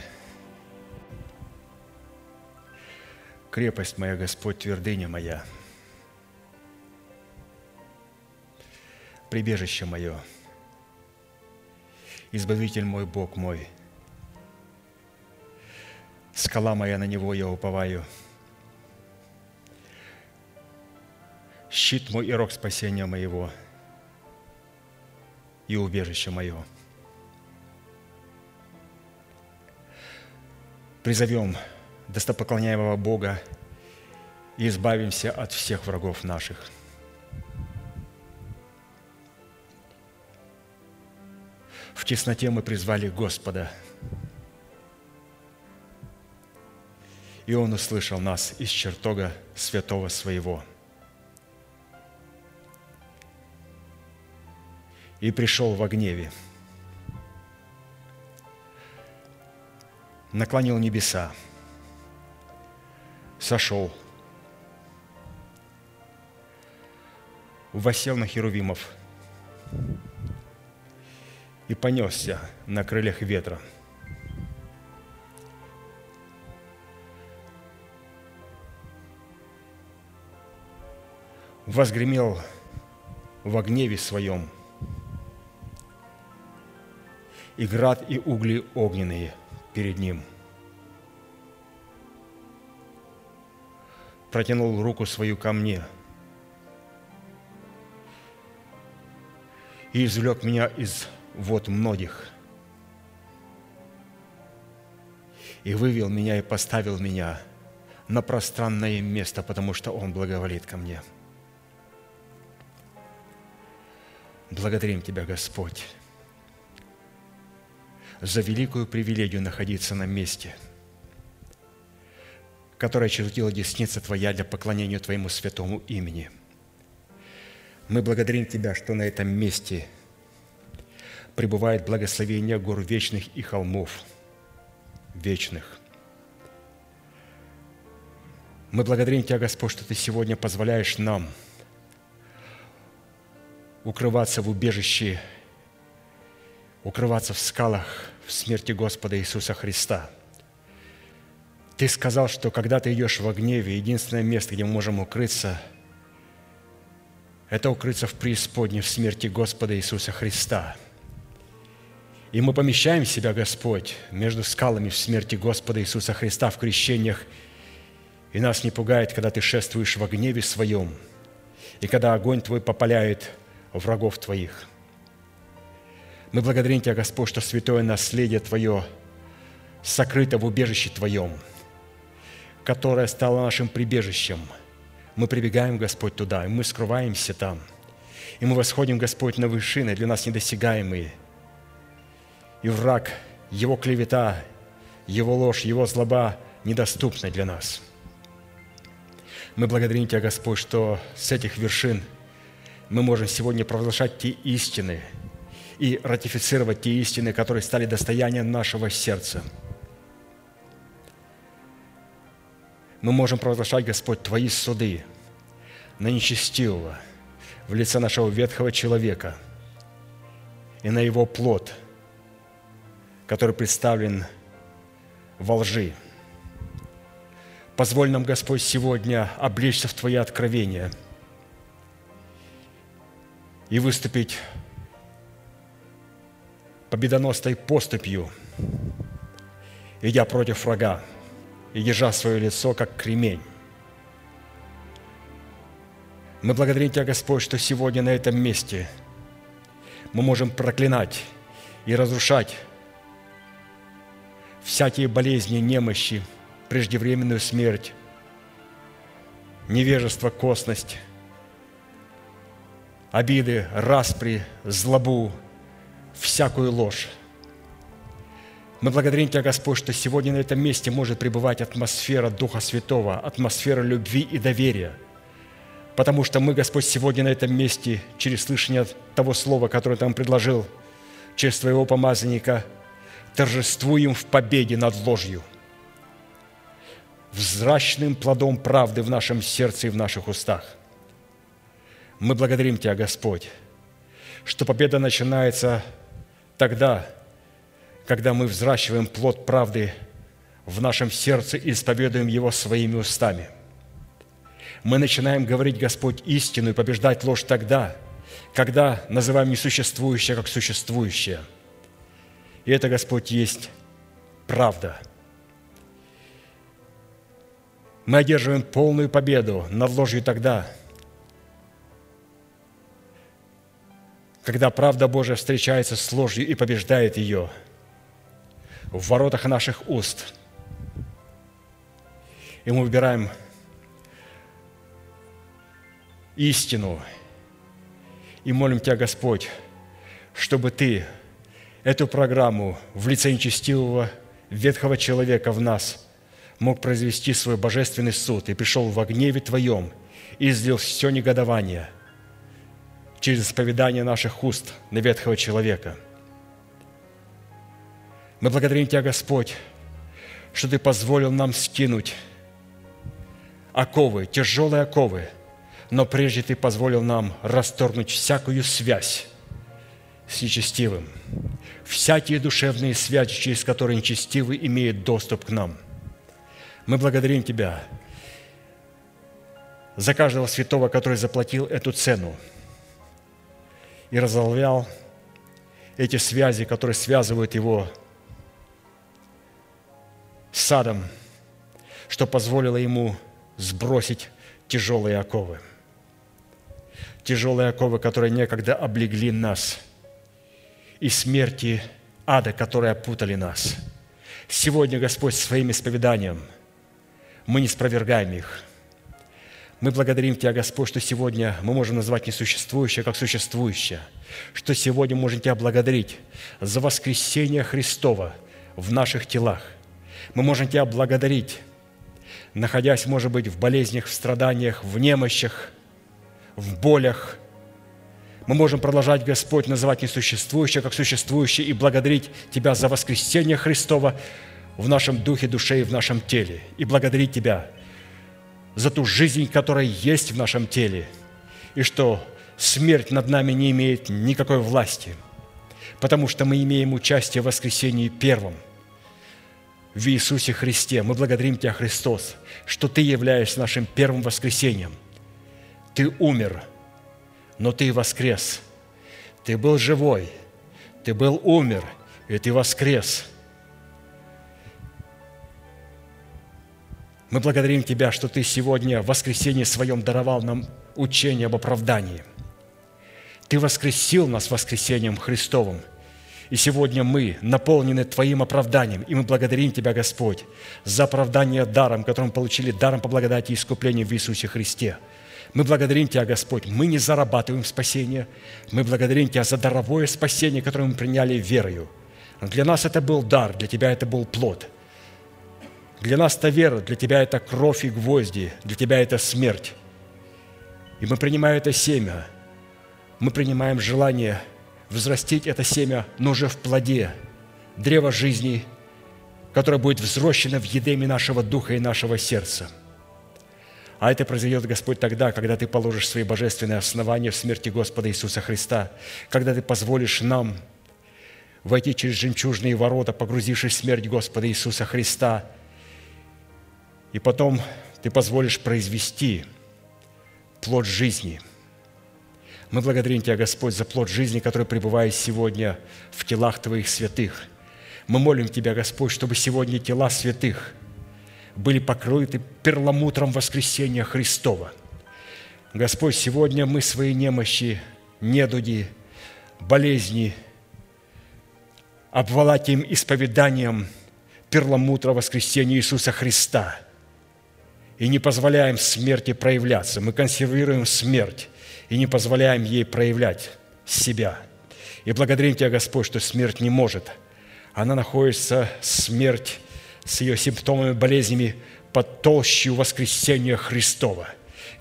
Крепость моя, Господь, твердыня моя. Прибежище мое. Избавитель мой, Бог мой. Скала моя, на Него я уповаю. Щит мой и рог спасения моего и убежище мое – призовем достопоклоняемого Бога и избавимся от всех врагов наших. В тесноте мы призвали Господа, и Он услышал нас из чертога святого своего. И пришел во гневе – наклонил небеса, сошел, восел на херувимов. И понесся на крыльях ветра. Возгремел во гневе своем, и град, и угли огненные – перед ним. Протянул руку свою ко мне и извлек меня из вод многих и вывел меня и поставил меня на пространное место, потому что Он благоволит ко мне. Благодарим Тебя, Господь за великую привилегию находиться на месте, которое чертила десница Твоя для поклонения Твоему святому имени. Мы благодарим Тебя, что на этом месте пребывает благословение гор вечных и холмов вечных. Мы благодарим Тебя, Господь, что Ты сегодня позволяешь нам укрываться в убежище, укрываться в скалах в смерти Господа Иисуса Христа. Ты сказал, что когда ты идешь в гневе, единственное место, где мы можем укрыться – это укрыться в преисподней в смерти Господа Иисуса Христа. И мы помещаем себя, Господь, между скалами в смерти Господа Иисуса Христа в крещениях, и нас не пугает, когда Ты шествуешь во гневе Своем, и когда огонь Твой попаляет врагов Твоих. Мы благодарим Тебя, Господь, что святое наследие Твое сокрыто в убежище Твоем, которое стало нашим прибежищем – мы прибегаем, Господь, туда, и мы скрываемся там. И мы восходим, Господь, на вершины, для нас недосягаемые. И враг, его клевета, его ложь, его злоба недоступны для нас. Мы благодарим Тебя, Господь, что с этих вершин мы можем сегодня провозглашать те истины и ратифицировать те истины, которые стали достоянием нашего сердца – мы можем провозглашать, Господь, Твои суды на нечестивого в лице нашего ветхого человека и на его плод, который представлен во лжи. Позволь нам, Господь, сегодня облечься в Твои откровения и выступить победоносной поступью, идя против врага – и держа свое лицо, как кремень. Мы благодарим Тебя, Господь, что сегодня на этом месте мы можем проклинать и разрушать всякие болезни, немощи, преждевременную смерть, невежество, косность, обиды, распри, злобу, всякую ложь – мы благодарим Тебя, Господь, что сегодня на этом месте может пребывать атмосфера Духа Святого, атмосфера любви и доверия. Потому что мы, Господь, сегодня на этом месте, через слышание того слова, которое Ты нам предложил, через Твоего помазанника, торжествуем в победе над ложью, взрачным плодом правды в нашем сердце и в наших устах. Мы благодарим Тебя, Господь, что победа начинается тогда, когда мы взращиваем плод правды в нашем сердце и исповедуем его своими устами. Мы начинаем говорить, Господь, истину и побеждать ложь тогда, когда называем несуществующее как существующее. И это, Господь, есть правда. Мы одерживаем полную победу над ложью тогда, когда правда Божия встречается с ложью и побеждает ее – в воротах наших уст. И мы выбираем истину. И молим Тебя, Господь, чтобы Ты эту программу в лице нечестивого ветхого человека в нас мог произвести свой божественный суд и пришел во гневе Твоем и излил все негодование через исповедание наших уст на ветхого человека – мы благодарим Тебя, Господь, что Ты позволил нам скинуть оковы, тяжелые оковы, но прежде Ты позволил нам расторгнуть всякую связь с нечестивым, всякие душевные связи, через которые нечестивый имеет доступ к нам. Мы благодарим Тебя за каждого святого, который заплатил эту цену и разорвал эти связи, которые связывают его садом, что позволило ему сбросить тяжелые оковы. Тяжелые оковы, которые некогда облегли нас, и смерти ада, которые опутали нас. Сегодня, Господь, своим исповеданием мы не спровергаем их. Мы благодарим Тебя, Господь, что сегодня мы можем назвать несуществующее как существующее, что сегодня можем Тебя благодарить за воскресение Христова в наших телах – мы можем Тебя благодарить, находясь, может быть, в болезнях, в страданиях, в немощах, в болях, Мы можем продолжать, Господь, называть несуществующее как существующее и благодарить Тебя за воскресение Христова в нашем духе, душе и в нашем теле. И благодарить Тебя за ту жизнь, которая есть в нашем теле, и что смерть над нами не имеет никакой власти, потому что мы имеем участие в воскресении первом в Иисусе Христе. Мы благодарим Тебя, Христос, что Ты являешься нашим первым воскресением. Ты умер, но Ты воскрес. Ты был живой, Ты был умер, и Ты воскрес. Мы благодарим Тебя, что Ты сегодня в воскресенье своем даровал нам учение об оправдании – ты воскресил нас воскресением Христовым. И сегодня мы наполнены Твоим оправданием, и мы благодарим Тебя, Господь, за оправдание даром, которым получили даром по благодати и искуплению в Иисусе Христе. Мы благодарим Тебя, Господь, мы не зарабатываем спасение, мы благодарим Тебя за даровое спасение, которое мы приняли верою. Для нас это был дар, для Тебя это был плод. Для нас это вера, для Тебя это кровь и гвозди, для Тебя это смерть. И мы принимаем это семя – мы принимаем желание взрастить это семя, но уже в плоде, древа жизни, которое будет взрощено в едеме нашего духа и нашего сердца. А это произойдет, Господь, тогда, когда Ты положишь свои божественные основания в смерти Господа Иисуса Христа, когда Ты позволишь нам войти через жемчужные ворота, погрузившись в смерть Господа Иисуса Христа, и потом Ты позволишь произвести плод жизни – мы благодарим Тебя, Господь, за плод жизни, который пребывает сегодня в телах Твоих святых. Мы молим Тебя, Господь, чтобы сегодня тела святых были покрыты перламутром воскресения Христова. Господь, сегодня мы свои немощи, недуги, болезни обволать им исповеданием перламутра воскресения Иисуса Христа и не позволяем смерти проявляться. Мы консервируем смерть и не позволяем ей проявлять себя. И благодарим Тебя, Господь, что смерть не может. Она находится, смерть, с ее симптомами, болезнями под толщу воскресения Христова.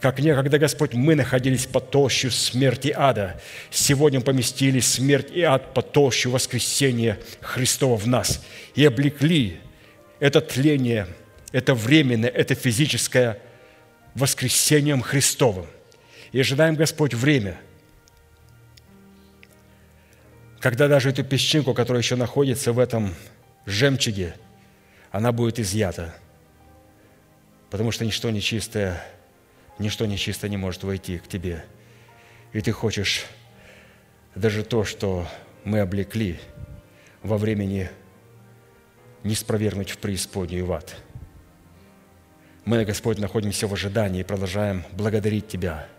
Как некогда, Господь, мы находились под толщу смерти ада, сегодня поместили смерть и ад под толщу воскресения Христова в нас и облекли это тление, это временное, это физическое воскресением Христовым – и ожидаем, Господь, время, когда даже эту песчинку, которая еще находится в этом жемчуге, она будет изъята. Потому что ничто нечистое, ничто нечистое не может войти к тебе. И ты хочешь даже то, что мы облекли во времени, не спровергнуть в преисподнюю в ад. Мы, Господь, находимся в ожидании и продолжаем благодарить Тебя –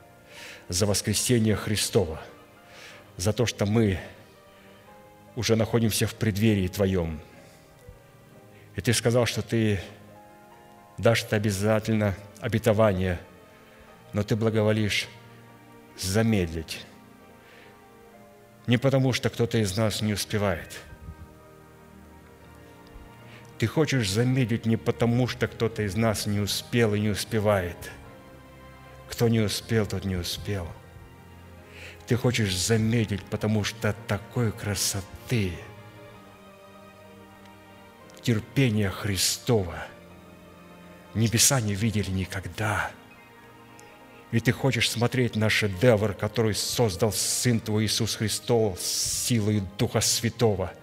за воскресение Христова, за то, что мы уже находимся в преддверии Твоем. И Ты сказал, что Ты дашь это обязательно обетование, но Ты благоволишь замедлить. Не потому, что кто-то из нас не успевает. Ты хочешь замедлить не потому, что кто-то из нас не успел и не успевает – кто не успел, тот не успел. Ты хочешь заметить, потому что такой красоты, терпения Христова небеса не видели никогда. И ты хочешь смотреть на шедевр, который создал Сын Твой Иисус Христос силой Духа Святого.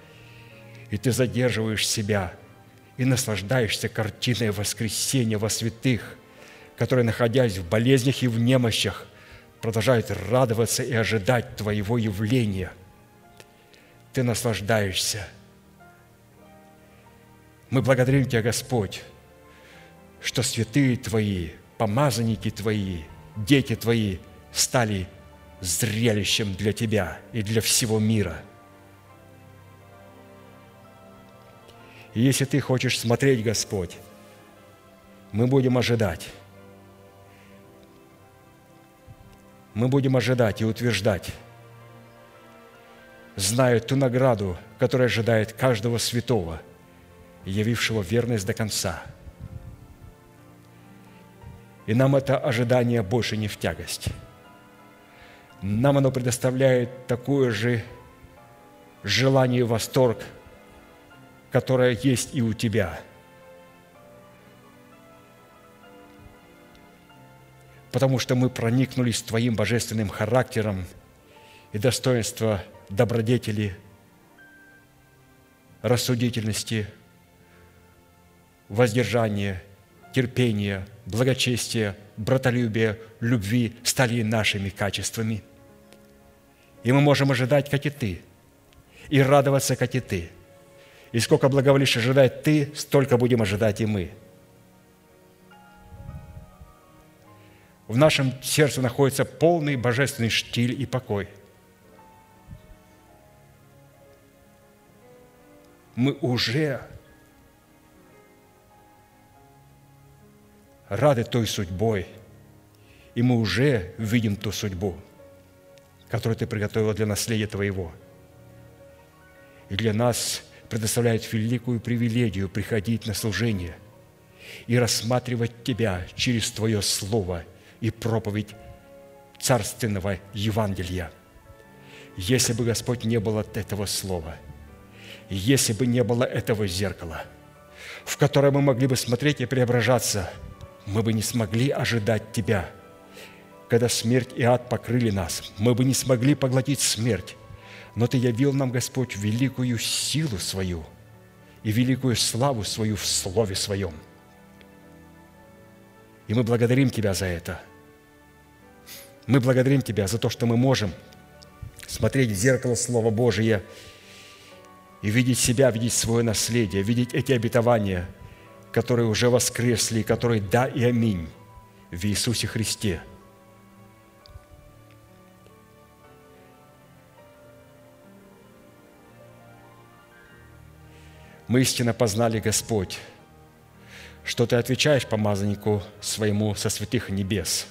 И ты задерживаешь себя и наслаждаешься картиной воскресения во святых – которые, находясь в болезнях и в немощах, продолжают радоваться и ожидать Твоего явления. Ты наслаждаешься. Мы благодарим Тебя, Господь, что святые Твои, помазанники Твои, дети Твои стали зрелищем для Тебя и для всего мира. И если Ты хочешь смотреть, Господь, мы будем ожидать мы будем ожидать и утверждать, зная ту награду, которая ожидает каждого святого, явившего верность до конца. И нам это ожидание больше не в тягость. нам оно предоставляет такое же желание и восторг, которое есть и у Тебя. Потому что мы проникнулись Твоим божественным характером и достоинство добродетели, рассудительности, воздержания, терпения, благочестия, братолюбия, любви стали нашими качествами. И мы можем ожидать, как и Ты, и радоваться, как и Ты. И сколько благоволишь ожидать Ты, столько будем ожидать и мы. В нашем сердце находится полный божественный штиль и покой. Мы уже рады той судьбой, и мы уже видим ту судьбу, которую Ты приготовил для наследия Твоего. И для нас предоставляет великую привилегию приходить на служение и рассматривать Тебя через Твое Слово и проповедь царственного Евангелия. Если бы, Господь, не было этого Слова, если бы не было этого зеркала, в которое мы могли бы смотреть и преображаться – мы бы не смогли ожидать Тебя. Когда смерть и ад покрыли нас, мы бы не смогли поглотить смерть. Но Ты явил нам, Господь, великую силу свою и великую славу свою в Слове Своем. И мы благодарим Тебя за это. Мы благодарим Тебя за то, что мы можем смотреть в зеркало Слова Божие и видеть себя, видеть свое наследие, видеть эти обетования – которые уже воскресли, которые да и аминь в Иисусе Христе. Мы истинно познали, Господь, что Ты отвечаешь помазаннику своему со святых небес.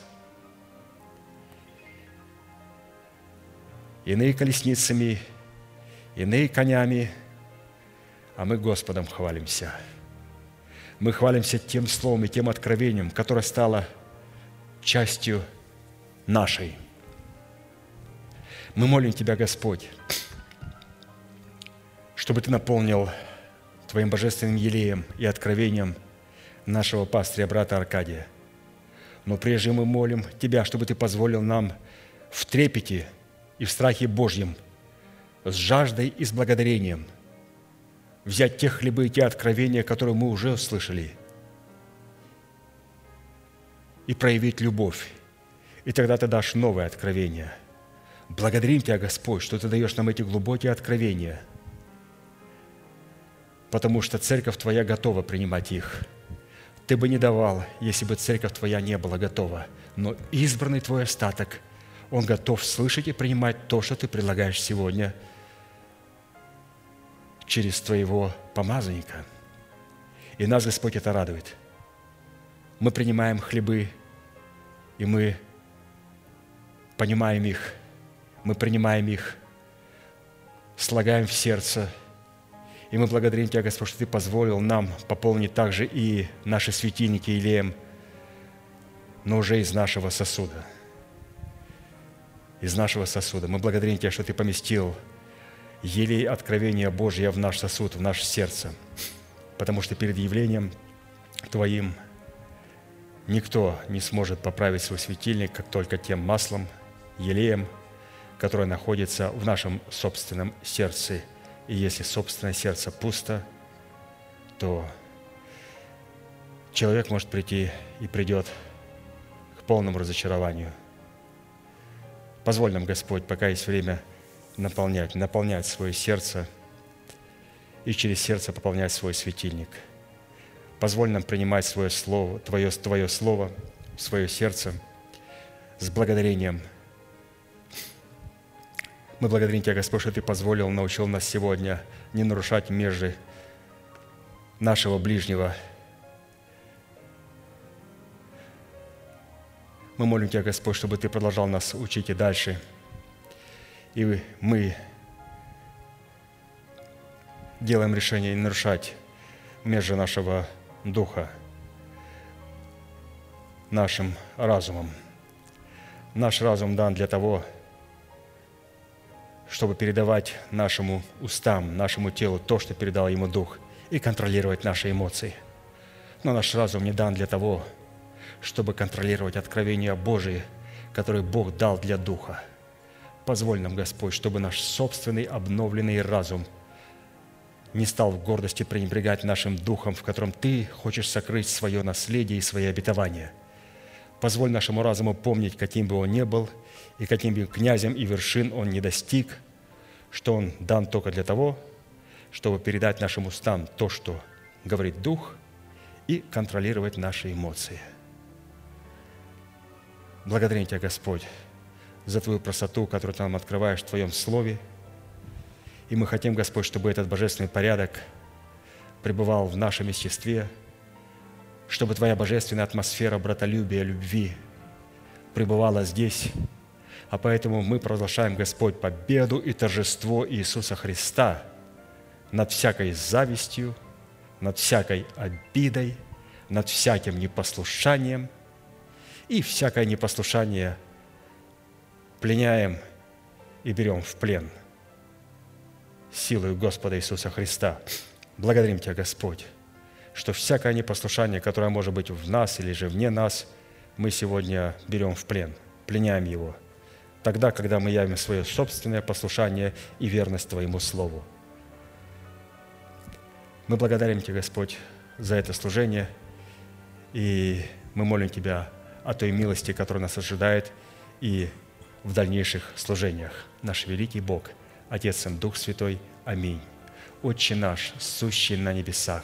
Иные колесницами, иные конями, а мы Господом хвалимся – мы хвалимся тем словом и тем откровением, которое стало частью нашей. Мы молим Тебя, Господь, чтобы Ты наполнил Твоим божественным елеем и откровением нашего пастыря, брата Аркадия. Но прежде мы молим Тебя, чтобы Ты позволил нам в трепете и в страхе Божьем, с жаждой и с благодарением – взять те хлебы и те откровения, которые мы уже услышали, и проявить любовь. И тогда ты дашь новое откровение. Благодарим Тебя, Господь, что Ты даешь нам эти глубокие откровения, потому что Церковь Твоя готова принимать их. Ты бы не давал, если бы Церковь Твоя не была готова. Но избранный Твой остаток, он готов слышать и принимать то, что Ты предлагаешь сегодня – через Твоего помазанника. И нас, Господь, это радует. Мы принимаем хлебы, и мы понимаем их, мы принимаем их, слагаем в сердце, и мы благодарим Тебя, Господь, что Ты позволил нам пополнить также и наши светильники Илеем, но уже из нашего сосуда. Из нашего сосуда. Мы благодарим Тебя, что Ты поместил елей откровения Божьего в наш сосуд, в наше сердце. Потому что перед явлением Твоим никто не сможет поправить свой светильник, как только тем маслом, елеем, которое находится в нашем собственном сердце. И если собственное сердце пусто, то человек может прийти и придет к полному разочарованию. Позволь нам, Господь, пока есть время – наполнять, наполнять свое сердце и через сердце пополнять свой светильник. Позволь нам принимать свое слово, Твое, Твое слово в свое сердце с благодарением. Мы благодарим Тебя, Господь, что Ты позволил, научил нас сегодня не нарушать межи нашего ближнего. Мы молим Тебя, Господь, чтобы Ты продолжал нас учить и дальше – и мы делаем решение не нарушать межи нашего духа нашим разумом. Наш разум дан для того, чтобы передавать нашему устам, нашему телу то, что передал ему Дух, и контролировать наши эмоции. Но наш разум не дан для того, чтобы контролировать откровения Божие, которые Бог дал для Духа. Позволь нам, Господь, чтобы наш собственный обновленный разум не стал в гордости пренебрегать нашим духом, в котором Ты хочешь сокрыть свое наследие и свои обетования. Позволь нашему разуму помнить, каким бы он ни был, и каким бы князем и вершин он не достиг, что он дан только для того, чтобы передать нашим устам то, что говорит Дух, и контролировать наши эмоции – Благодарим Тебя, Господь, за Твою простоту, которую Ты нам открываешь в Твоем Слове. И мы хотим, Господь, чтобы этот божественный порядок пребывал в нашем естестве, чтобы Твоя божественная атмосфера братолюбия, любви пребывала здесь. А поэтому мы провозглашаем, Господь, победу и торжество Иисуса Христа над всякой завистью, над всякой обидой, над всяким непослушанием – и всякое непослушание пленяем и берем в плен силой Господа Иисуса Христа. Благодарим Тебя, Господь, что всякое непослушание, которое может быть в нас или же вне нас, мы сегодня берем в плен, пленяем его, тогда, когда мы явим свое собственное послушание и верность Твоему Слову. Мы благодарим Тебя, Господь, за это служение, и мы молим Тебя о той милости, которая нас ожидает и в дальнейших служениях. Наш великий Бог, Отец и Дух Святой. Аминь. Отче наш, сущий на небесах,